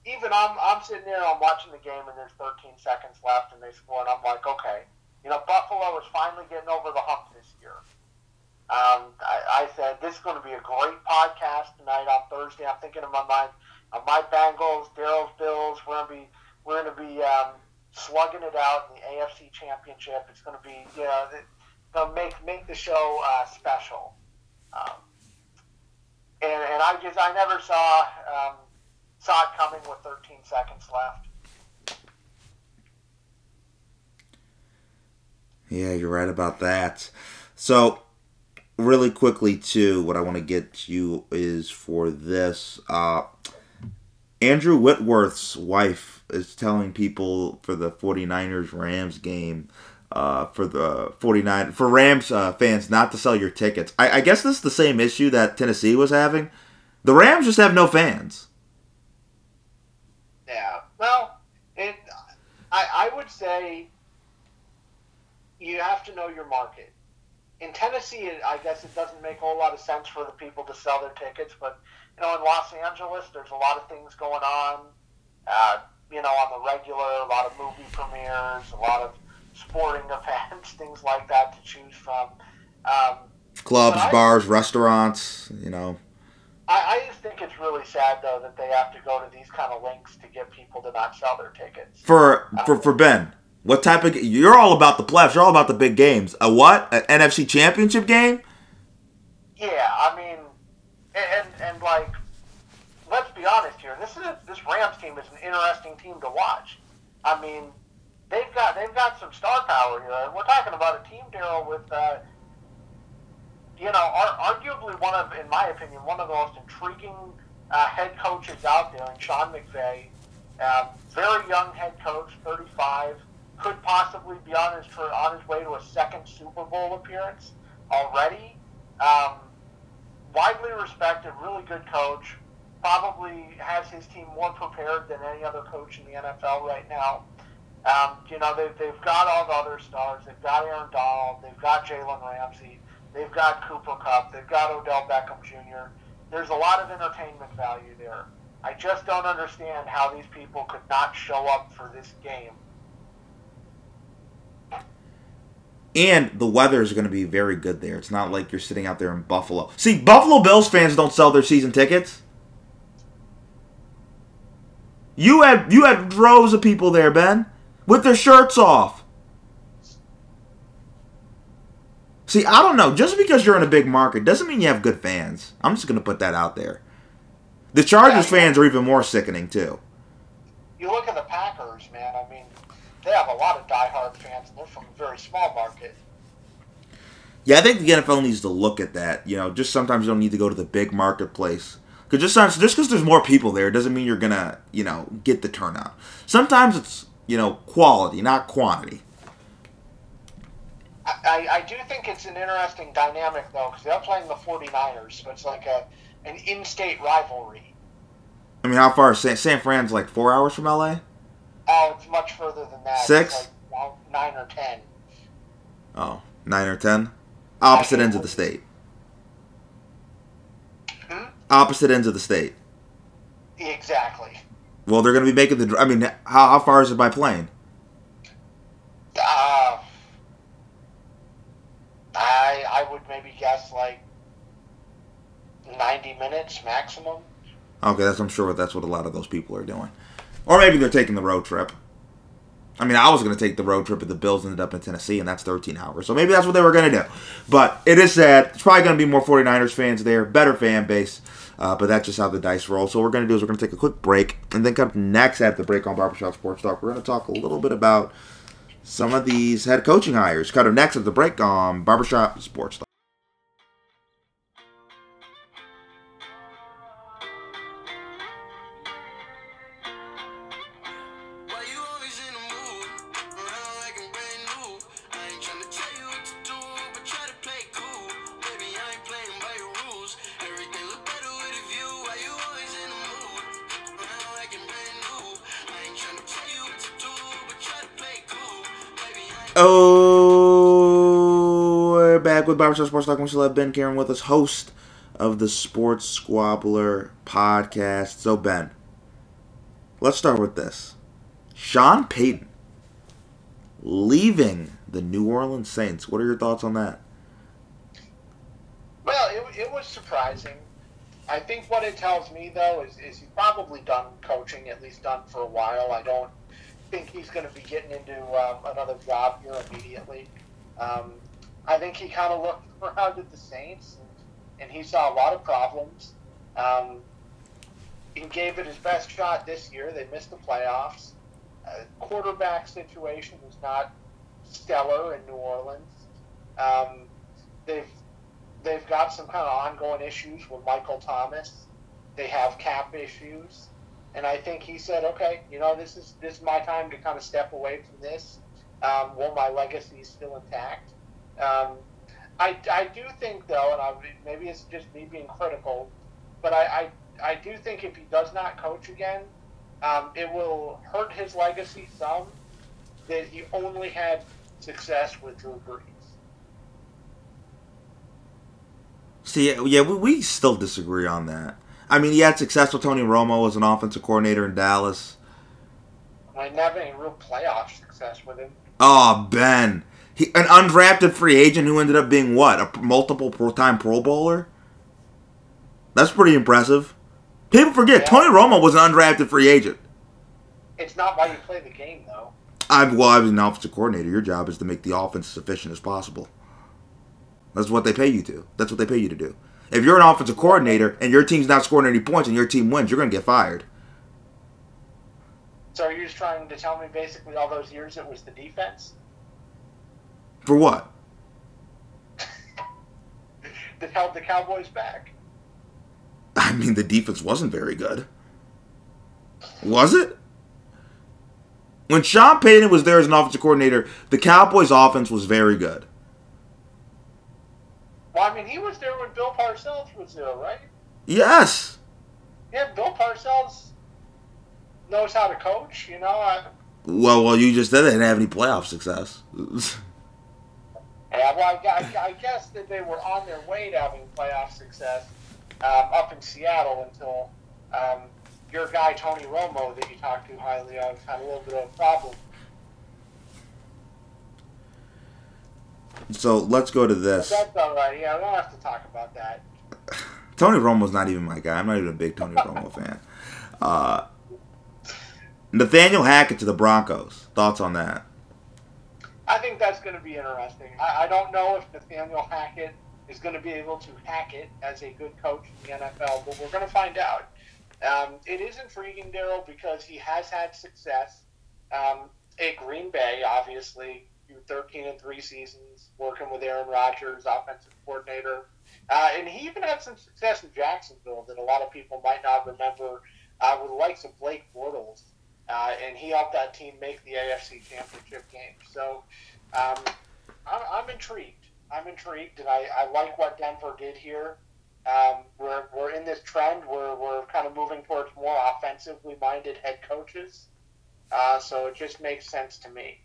even I'm I'm sitting there, I'm watching the game, and there's 13 seconds left, and they score, and I'm like, okay, you know, Buffalo is finally getting over the hump this year. Um, I, I said this is going to be a great podcast tonight on Thursday. I'm thinking in my mind my Bengals, Daryl's Bills. We're gonna be we're gonna be um, slugging it out in the AFC Championship. It's gonna be you know gonna make make the show uh, special. Um, and and I just I never saw um, saw it coming with 13 seconds left. Yeah, you're right about that. So, really quickly, too, what I want to get to you is for this. Uh, Andrew Whitworth's wife is telling people for the 49ers Rams game. Uh, for the 49 for Rams uh, fans not to sell your tickets. I, I guess this is the same issue that Tennessee was having. The Rams just have no fans. Yeah. Well, it. I I would say you have to know your market. In Tennessee, I guess it doesn't make a whole lot of sense for the people to sell their tickets, but you know, in Los Angeles, there's a lot of things going on. Uh, you know, on the regular, a lot of movie premieres, a lot of sporting events, things like that to choose from. Um, Clubs, I- bars, restaurants, you know. I, I just think it's really sad though that they have to go to these kind of links to get people to not sell their tickets. For for for Ben, what type of you're all about the playoffs, you're all about the big games. A what? An NFC championship game? Yeah, I mean, and and, and like, let's be honest here. This is this Rams team is an interesting team to watch. I mean, they've got they've got some star power here. We're talking about a team, Daryl, with uh, you know, ar- arguably one of, in my opinion, one of the most intriguing uh, head coaches out there, and Sean McVay. Um, very young head coach, 35, could possibly be on his on his way to a second Super Bowl appearance already. Um, widely respected, really good coach. Probably has his team more prepared than any other coach in the NFL right now. Um, you know, they've, they've got all the other stars. They've got Aaron Donald. They've got Jalen Ramsey. They've got Cooper Kupp. They've got Odell Beckham Jr. There's a lot of entertainment value there. I just don't understand how these people could not show up for this game. And the weather is going to be very good there. It's not like you're sitting out there in Buffalo. See, Buffalo Bills fans don't sell their season tickets. You had you had droves of people there, Ben, with their shirts off. See, I don't know. Just because you're in a big market doesn't mean you have good fans. I'm just going to put that out there. The Chargers Yeah. fans are even more sickening too. You look at the Packers, man. I mean, they have a lot of diehard fans, and they're from a very small market. Yeah, I think the NFL needs to look at that. You know, just sometimes you don't need to go to the big marketplace. Because just just because there's more people there doesn't mean you're gonna you know get the turnout. Sometimes it's you know quality, not quantity. I, I, do think it's an interesting dynamic, though, because they're playing the 49ers, so it's like a an in-state rivalry. I mean, how far is San, San Fran's like four hours from LA? Oh, it's much further than that. Six? Like nine or ten. Oh, nine or ten. Opposite ends of the state. Hmm? Opposite ends of the state. Exactly. Well, they're gonna be making the. I mean, how, how far is it by plane? Uh, I I would maybe guess like ninety minutes maximum. Okay, that's I'm sure that's what a lot of those people are doing. Or maybe they're taking the road trip. I mean, I was going to take the road trip, but the Bills ended up in Tennessee, and that's 13 hours. So maybe that's what they were going to do. But it is sad. It's probably going to be more 49ers fans there, better fan base. Uh, but that's just how the dice roll. So what we're going to do is we're going to take a quick break, and then come next at the break on Barbershop Sports Talk. We're going to talk a little bit about some of these head coaching hires. Cut up next at the break on Barbershop Sports Talk. With Barbershop Sports Talk. Have Ben Karen with us, host of the Sports Squabbler podcast. So, Ben, let's start with this. Sean Payton leaving the New Orleans Saints. What are your thoughts on that? Well, it, it was surprising. I think what it tells me, though, is, is he's probably done coaching, at least done for a while. I don't think he's going to be getting into um, another job here immediately. Um, I think he kind of looked around at the Saints, and, and he saw a lot of problems. Um, he gave it his best shot this year. They missed the playoffs. Uh, quarterback situation was not stellar in New Orleans. Um, they've they've got some kind of ongoing issues with Michael Thomas. They have cap issues, and I think he said, "Okay, you know, this is this is my time to kind of step away from this. Um, while my legacy is still intact." Um, I, I do think though, and I, maybe it's just me being critical, but I, I, I do think if he does not coach again, um, it will hurt his legacy some. That he only had success with Drew Brees. See, yeah, we, we still disagree on that. I mean, he had success with Tony Romo as an offensive coordinator in Dallas. I didn't have any real playoff success with him. Oh, Ben. He, an undrafted free agent who ended up being what? A multiple pro time Pro Bowler? That's pretty impressive. People forget, Yeah. Tony Romo was an undrafted free agent. It's not why you play the game, though. I'm, well, I was an offensive coordinator. Your job is to make the offense as efficient as possible. That's what they pay you to. That's what they pay you to do. If you're an offensive coordinator and your team's not scoring any points and your team wins, you're going to get fired. So are you just trying to tell me basically all those years it was the defense For what? that held the Cowboys back? I mean, the defense wasn't very good. Was it? When Sean Payton was there as an offensive coordinator, the Cowboys' offense was very good. Well, I mean, he was there when Bill Parcells was there, right? Yes. Yeah, Bill Parcells knows how to coach. You know, I, Well, well, you just didn't have any playoff success. yeah, well, I, I, I guess that they were on their way to having playoff success um, up in Seattle until um, your guy Tony Romo, that you talked to highly of, had a little bit of a problem. so let's go to But this. that's all right. Yeah, we don't have to talk about that. Tony Romo's not even my guy. I'm not even a big Tony Romo fan. Uh, Nathaniel Hackett to the Broncos. Thoughts on that? I think that's going to be interesting. I, I don't know if Nathaniel Hackett is going to be able to hack it as a good coach in the NFL, but we're going to find out. Um, it is intriguing, Daryl, because he has had success um, at Green Bay, obviously, through 13 and 3 seasons, working with Aaron Rodgers, offensive coordinator. Uh, and he even had some success in Jacksonville that a lot of people might not remember uh, with the likes of Blake Bortles. Uh, and he helped that team make the AFC Championship game. So um, I'm, I'm intrigued. I'm intrigued, and I, I like what Denver did here. Um, we're, we're in this trend where we're kind of moving towards more offensively minded head coaches. Uh, so it just makes sense to me.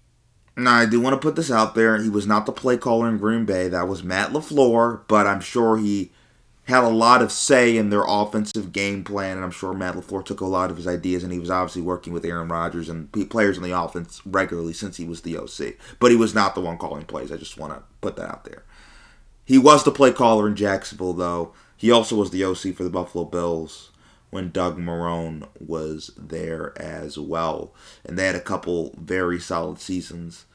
Now, I do want to put this out there. He was not the play caller in Green Bay. That was Matt LaFleur, but I'm sure he had a lot of say in their offensive game plan, and I'm sure Matt LaFleur took a lot of his ideas, and he was obviously working with Aaron Rodgers and players in the offense regularly since he was the OC. But he was not the one calling plays. I just want to put that out there. He was the play caller in Jacksonville, though. He also was the OC for the Buffalo Bills when Doug Marone was there as well. And they had a couple very solid seasons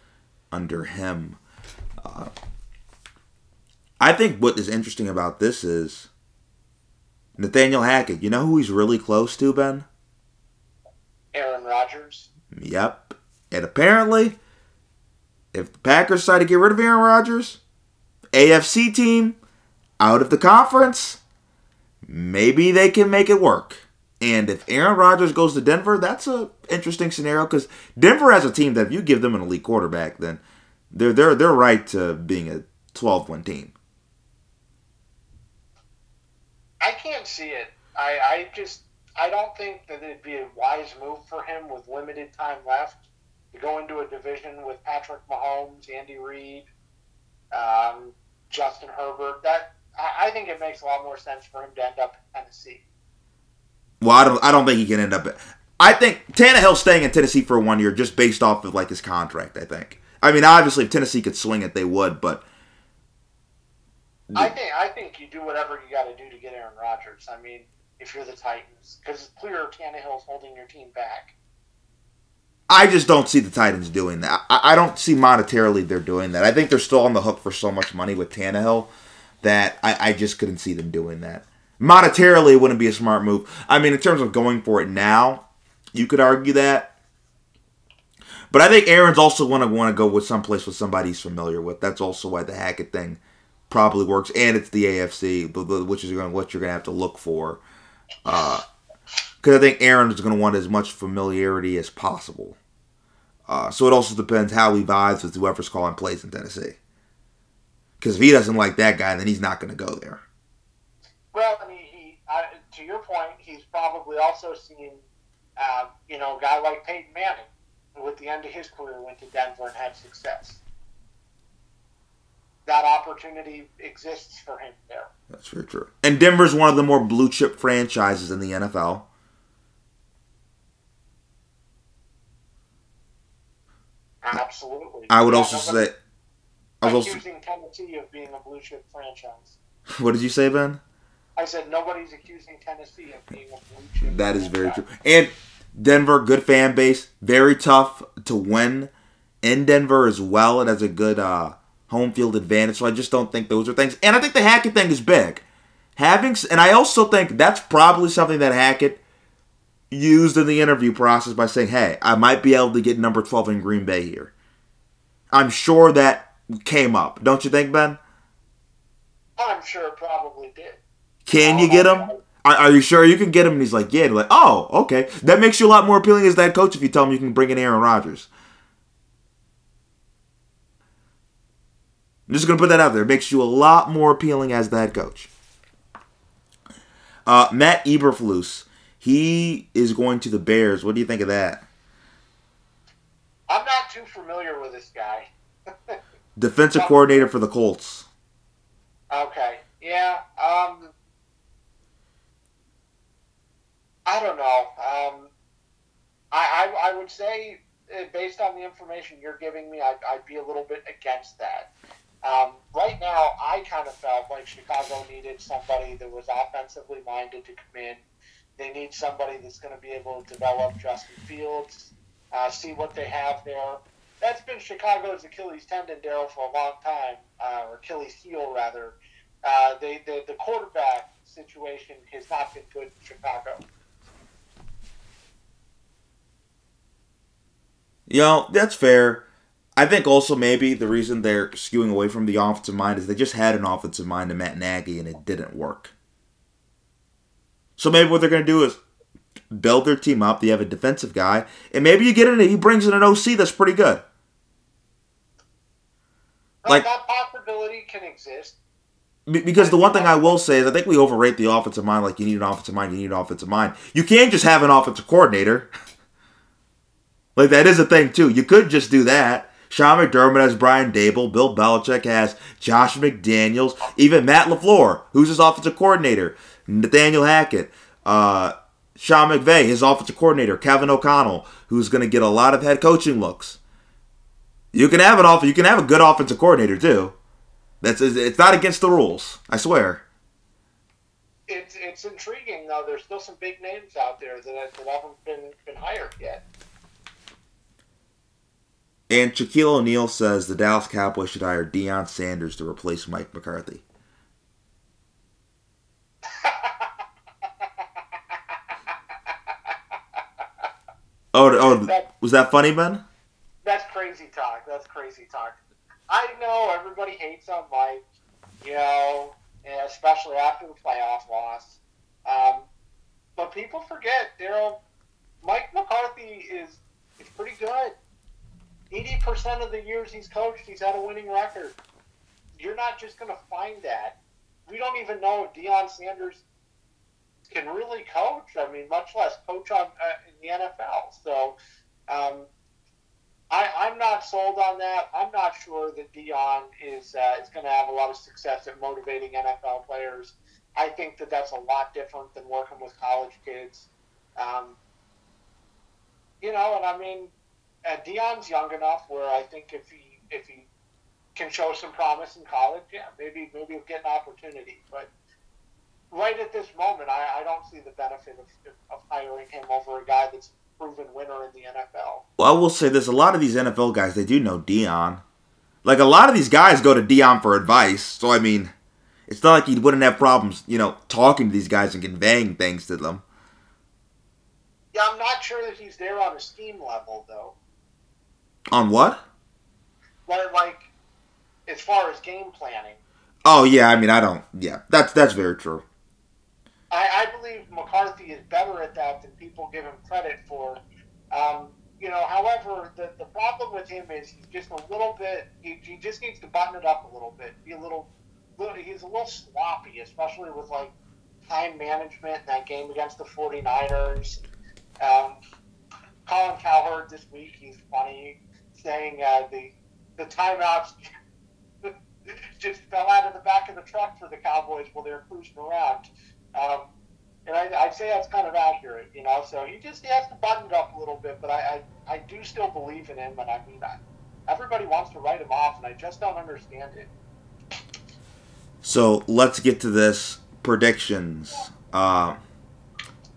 under him. Uh, I think what is interesting about this is Nathaniel Hackett. You know who he's really close to, Ben? Aaron Rodgers. Yep. And apparently, if the Packers decide to get rid of Aaron Rodgers, AFC team out of the conference, maybe they can make it work. And if Aaron Rodgers goes to Denver, that's a interesting scenario because Denver has a team that if you give them an elite quarterback, then they're they're they're right to being a 12 win team. I can't see it. I, I just I don't think that it'd be a wise move for him with limited time left to go into a division with Patrick Mahomes, Andy Reid, um, Justin Herbert. That I, I think it makes a lot more sense for him to end up in Tennessee. Well, I don't. I don't think he can end up. I think Tannehill staying in Tennessee for one year just based off of like his contract. I think. I mean, obviously, if Tennessee could swing it, they would. But I think I think you do whatever you got to do to get Aaron Rodgers. I mean, if you're the Titans, because it's clear Tannehill's holding your team back. I just don't see the Titans doing that. I, I don't see monetarily they're doing that. I think they're still on the hook for so much money with Tannehill that I, I just couldn't see them doing that. Monetarily, it wouldn't be a smart move. I mean, in terms of going for it now, you could argue that. But I think Aaron's also going to want to go with someplace with somebody he's familiar with. That's also why the Hackett thing probably works, and it's the AFC, which is what you're going to have to look for. Because I think Aaron is going to want as much familiarity as possible. Uh, so it also depends how he vibes with whoever's calling plays in Tennessee. Because if he doesn't like that guy, then he's not going to go there. Well, I mean, he I, to your point, he's probably also seen, um, you know, a guy like Peyton Manning, who at the end of his career went to Denver and had success. That opportunity exists for him there. That's very true. And Denver's one of the more blue chip franchises in the NFL. Absolutely. I would Yeah, also say. I was also. accusing Tennessee of being a blue chip franchise. What did you say, Ben? I said nobody's accusing Tennessee of being a blue chip. That is very true. And Denver, good fan base, very tough to win in Denver as well. It has a good uh, home field advantage. So I just don't think those are things. And I think the Hackett thing is big. Having, and I also think that's probably something that Hackett used in the interview process by saying, "Hey, I might be able to get number twelve in Green Bay here." I'm sure that came up, don't you think, Ben? I'm sure it probably did. Can you get him? Are, are you sure you can get him? And he's like, yeah. And like, oh, okay. That makes you a lot more appealing as that coach if you tell him you can bring in Aaron Rodgers. I'm just gonna put that out there. It makes you a lot more appealing as the head coach. Uh, Matt Eberflus, he is going to the Bears. What do you think of that? I'm not too familiar with this guy. Defensive coordinator for the Colts. Okay. Yeah. Um. I don't know. Um. I I, I would say, uh, based on the information you're giving me, I'd, I'd be a little bit against that. Um, right now, I kind of felt like Chicago needed somebody that was offensively minded to come in. They need somebody that's going to be able to develop Justin Fields, uh, see what they have there. That's been Chicago's Achilles tendon, Daryl, for a long time, uh, or Achilles heel, rather. Uh, they, the, the quarterback situation has not been good in Chicago. You know, that's fair. I think also maybe the reason they're skewing away from the offensive mind is they just had an offensive mind to Matt Nagy and it didn't work. So maybe what they're going to do is build their team up. They have a defensive guy, and maybe you get in. It. He brings in an OC that's pretty good. Like- Like, that possibility can exist. Because the one thing I will say is I think we overrate the offensive mind. Like you need an offensive mind, you need an offensive mind. You can't just have an offensive coordinator. like that is a thing too. You could just do that. Sean McDermott has Brian Daboll. Bill Belichick has Josh McDaniels. Even Matt LaFleur, who's his offensive coordinator. Nathaniel Hackett. Uh, Sean McVay, his offensive coordinator. Kevin O'Connell, who's going to get a lot of head coaching looks. You can have an off. You can have a good offensive coordinator too. That's it's not against the rules. I swear. It's it's intriguing though. There's still some big names out there that, that haven't been been hired yet. And Shaquille O'Neal says the Dallas Cowboys should hire Deion Sanders to replace Mike McCarthy. Oh, oh, was that funny, Ben? That's crazy talk. That's crazy talk. I know everybody hates on Mike, you know, especially after the playoff loss. Um, but people forget, Daryl, Mike McCarthy is is pretty good. Eighty percent of the years he's coached, he's had a winning record. You're not just going to find that. We don't even know if Deion Sanders can really coach. I mean, much less coach on uh, in the NFL. So. Um, I, I'm not sold on that. I'm not sure that Deion is uh, is going to have a lot of success at motivating NFL players. I think that that's a lot different than working with college kids. Um, you know, and I mean, uh, Deion's young enough where I think if he if he can show some promise in college, yeah, maybe maybe he'll get an opportunity. But right at this moment, I, I don't see the benefit of, of hiring him over a guy that's a proven winner in the NFL. Well, I will say this: a lot of these NFL guys, they do know Deion. Like a lot of these guys go to Deion for advice. So I mean, it's not like he wouldn't have problems, you know, talking to these guys and conveying things to them. Yeah, I'm not sure that he's there on a scheme level though. On what? Like, like as far as game planning, Oh yeah, I mean, I don't. Yeah, that's that's very true. I, I believe McCarthy is better at that than people give him credit for. Um, you know, however, the, the problem with him is he's just a little bit. He, he just needs to button it up a little bit. Be a little. He's a little sloppy, especially with like time management in that game against the 49ers. Um, Colin Cowherd this week, he's funny, saying uh, the the timeouts just fell out of the back of the truck for the Cowboys while they were cruising around. Um, and I, I'd say that's kind of accurate, you know. So he just he has to button it up a little bit, but I, I, I do still believe in him, and I mean, I, everybody wants to write him off, and I just don't understand it. So let's get to this predictions. Uh,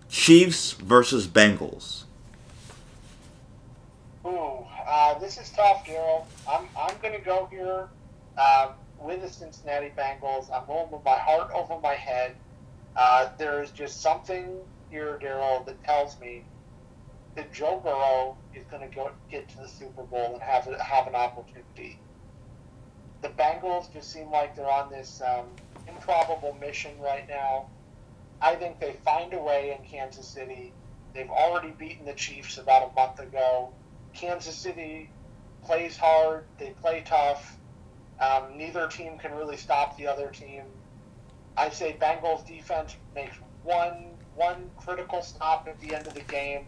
Chiefs versus Bengals. Ooh, uh, this is tough, Daryl. I'm I'm gonna go here um, with the Cincinnati Bengals. I'm going with my heart over my head. Uh, there is just something here, Daryl, that tells me that Joe Burrow is going to go get to the Super Bowl and have have an opportunity. The Bengals just seem like they're on this um, improbable mission right now. I think they find a way in Kansas City. They've already beaten the Chiefs about a month ago. Kansas City plays hard. They play tough. Um, neither team can really stop the other team. I say Bengals defense makes one one critical stop at the end of the game.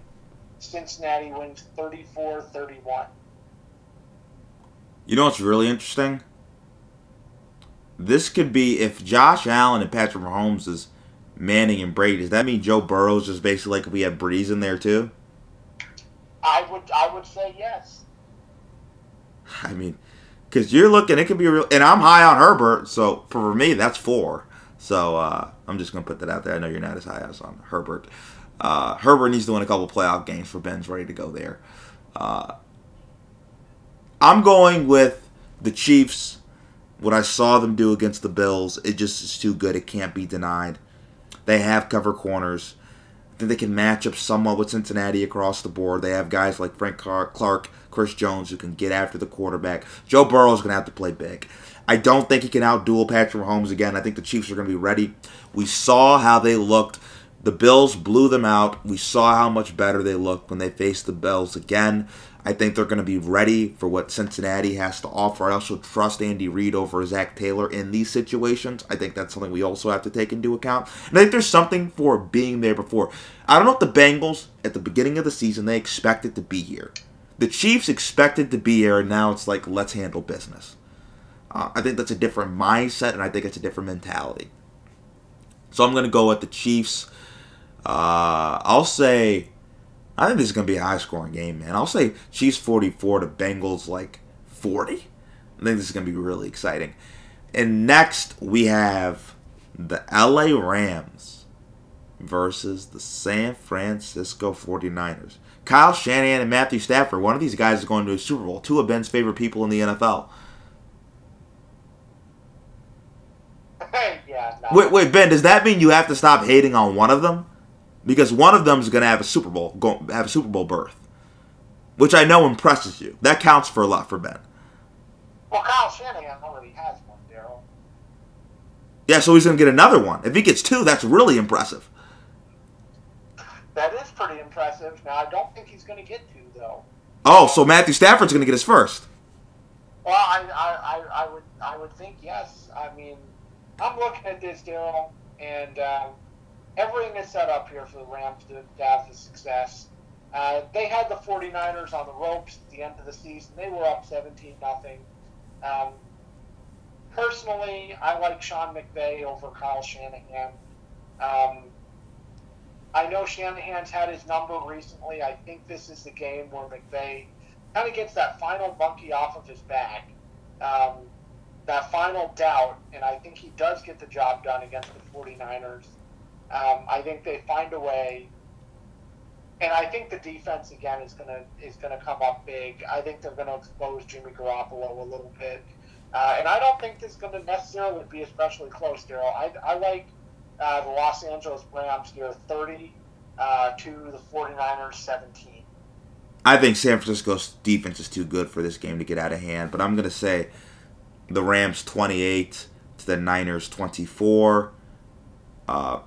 Cincinnati wins 34-31. You know what's really interesting? This could be if Josh Allen and Patrick Mahomes is Manning and Brady. Does that mean Joe Burrow's just basically like if we had Brees in there too? I would I would say yes. I mean, because you're looking, it could be real. And I'm high on Herbert, so for me, that's four. So uh, I'm just gonna put that out there. I know you're not as high as on Herbert. Uh, Herbert needs to win a couple playoff games for Ben's ready to go there. Uh, I'm going with the Chiefs. What I saw them do against the Bills, it just is too good. It can't be denied. They have cover corners. Think they can match up somewhat with Cincinnati across the board. They have guys like Frank Clark, Chris Jones who can get after the quarterback. Joe Burrow is going to have to play big. I don't think he can outduel Patrick Mahomes again. I think the Chiefs are going to be ready. We saw how they looked. The Bills blew them out. We saw how much better they looked when they faced the Bills again. I think they're going to be ready for what Cincinnati has to offer. I also trust Andy Reid over Zac Taylor in these situations. I think that's something we also have to take into account. And I think there's something for being there before. I don't know if the Bengals, at the beginning of the season, they expected to be here. The Chiefs expected to be here, and now it's like, let's handle business. Uh, I think that's a different mindset, and I think it's a different mentality. So I'm going to go with the Chiefs. Uh, I'll say I think this is going to be a high scoring game, man. I'll say Chiefs 44 to Bengals like 40. I think this is going to be really exciting. And next, we have the LA Rams versus the San Francisco 49ers. Kyle Shanahan and Matthew Stafford, one of these guys is going to a Super Bowl. Two of Ben's favorite people in the NFL. yeah. No. Wait, wait, Ben, does that mean you have to stop hating on one of them? Because one of them is going to have a Super Bowl, go, have a Super Bowl berth, which I know impresses you. That counts for a lot for Ben. Well, Kyle Shanahan already has one, Daryl. Yeah, so he's going to get another one. If he gets two, that's really impressive. That is pretty impressive. Now, I don't think he's going to get two, though. Oh, so Matthew Stafford's going to get his first. Well, I, I, I, I would I would think yes. I mean, I'm looking at this, Daryl, and um, everything is set up here for the Rams to, have the success. Uh, they had the 49ers on the ropes at the end of the season. They were up 17 nothing. Um, personally, I like Sean McVay over Kyle Shanahan. Um, I know Shanahan's had his number recently. I think this is the game where McVay kind of gets that final monkey off of his back, um, that final doubt, and I think he does get the job done against the 49ers. Um, I think they find a way, and I think the defense again is gonna is gonna come up big. I think they're gonna expose Jimmy Garoppolo a little bit, uh, and I don't think this is gonna necessarily be especially close, Daryl. I, I like uh, the Los Angeles Rams here, 30 uh, to the 49ers, 17. I think San Francisco's defense is too good for this game to get out of hand, but I'm going to say the Rams 28 to the Niners 24. Uh,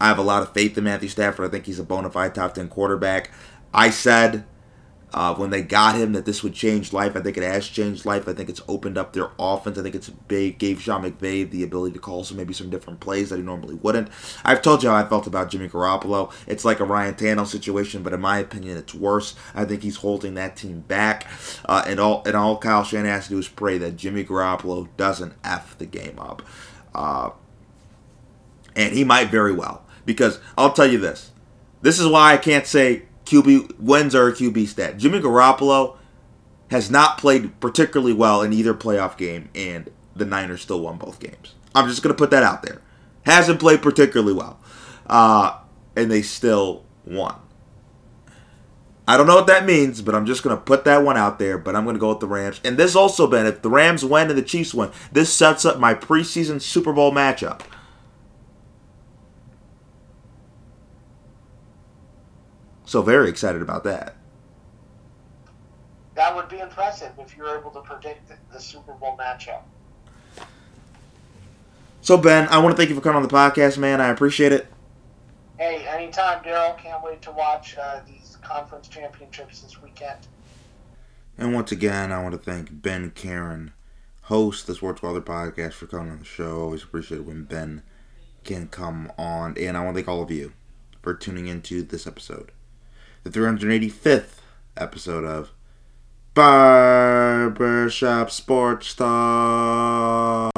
I have a lot of faith in Matthew Stafford. I think he's a bona fide top 10 quarterback. I said uh, when they got him that this would change life. I think it has changed life. I think it's opened up their offense. I think it's big, gave Sean McVay the ability to call some maybe some different plays that he normally wouldn't. I've told you how I felt about Jimmy Garoppolo. It's like a Ryan Tannehill situation, but in my opinion, it's worse. I think he's holding that team back, uh, and all and all Kyle Shanahan has to do is pray that Jimmy Garoppolo doesn't f the game up, uh, and he might very well because I'll tell you this. This is why I can't say QB wins are a QB stat. Jimmy Garoppolo has not played particularly well in either playoff game, and the Niners still won both games. I'm just going to put that out there. Hasn't played particularly well, uh, and they still won. I don't know what that means, but I'm just going to put that one out there. But I'm going to go with the Rams. And this also, Ben, if the Rams win and the Chiefs win, this sets up my preseason Super Bowl matchup. So very excited about that. That would be impressive if you're able to predict the, Super Bowl matchup. So Ben, I want to thank you for coming on the podcast, man. I appreciate it. Hey, anytime, Daryl. Can't wait to watch uh, these conference championships this weekend. And once again, I want to thank Ben Karen, host of the Sports Weather podcast, for coming on the show. Always appreciate it when Ben can come on. And I want to thank all of you for tuning into this episode, the 385th episode of Barbershop Sports Talk.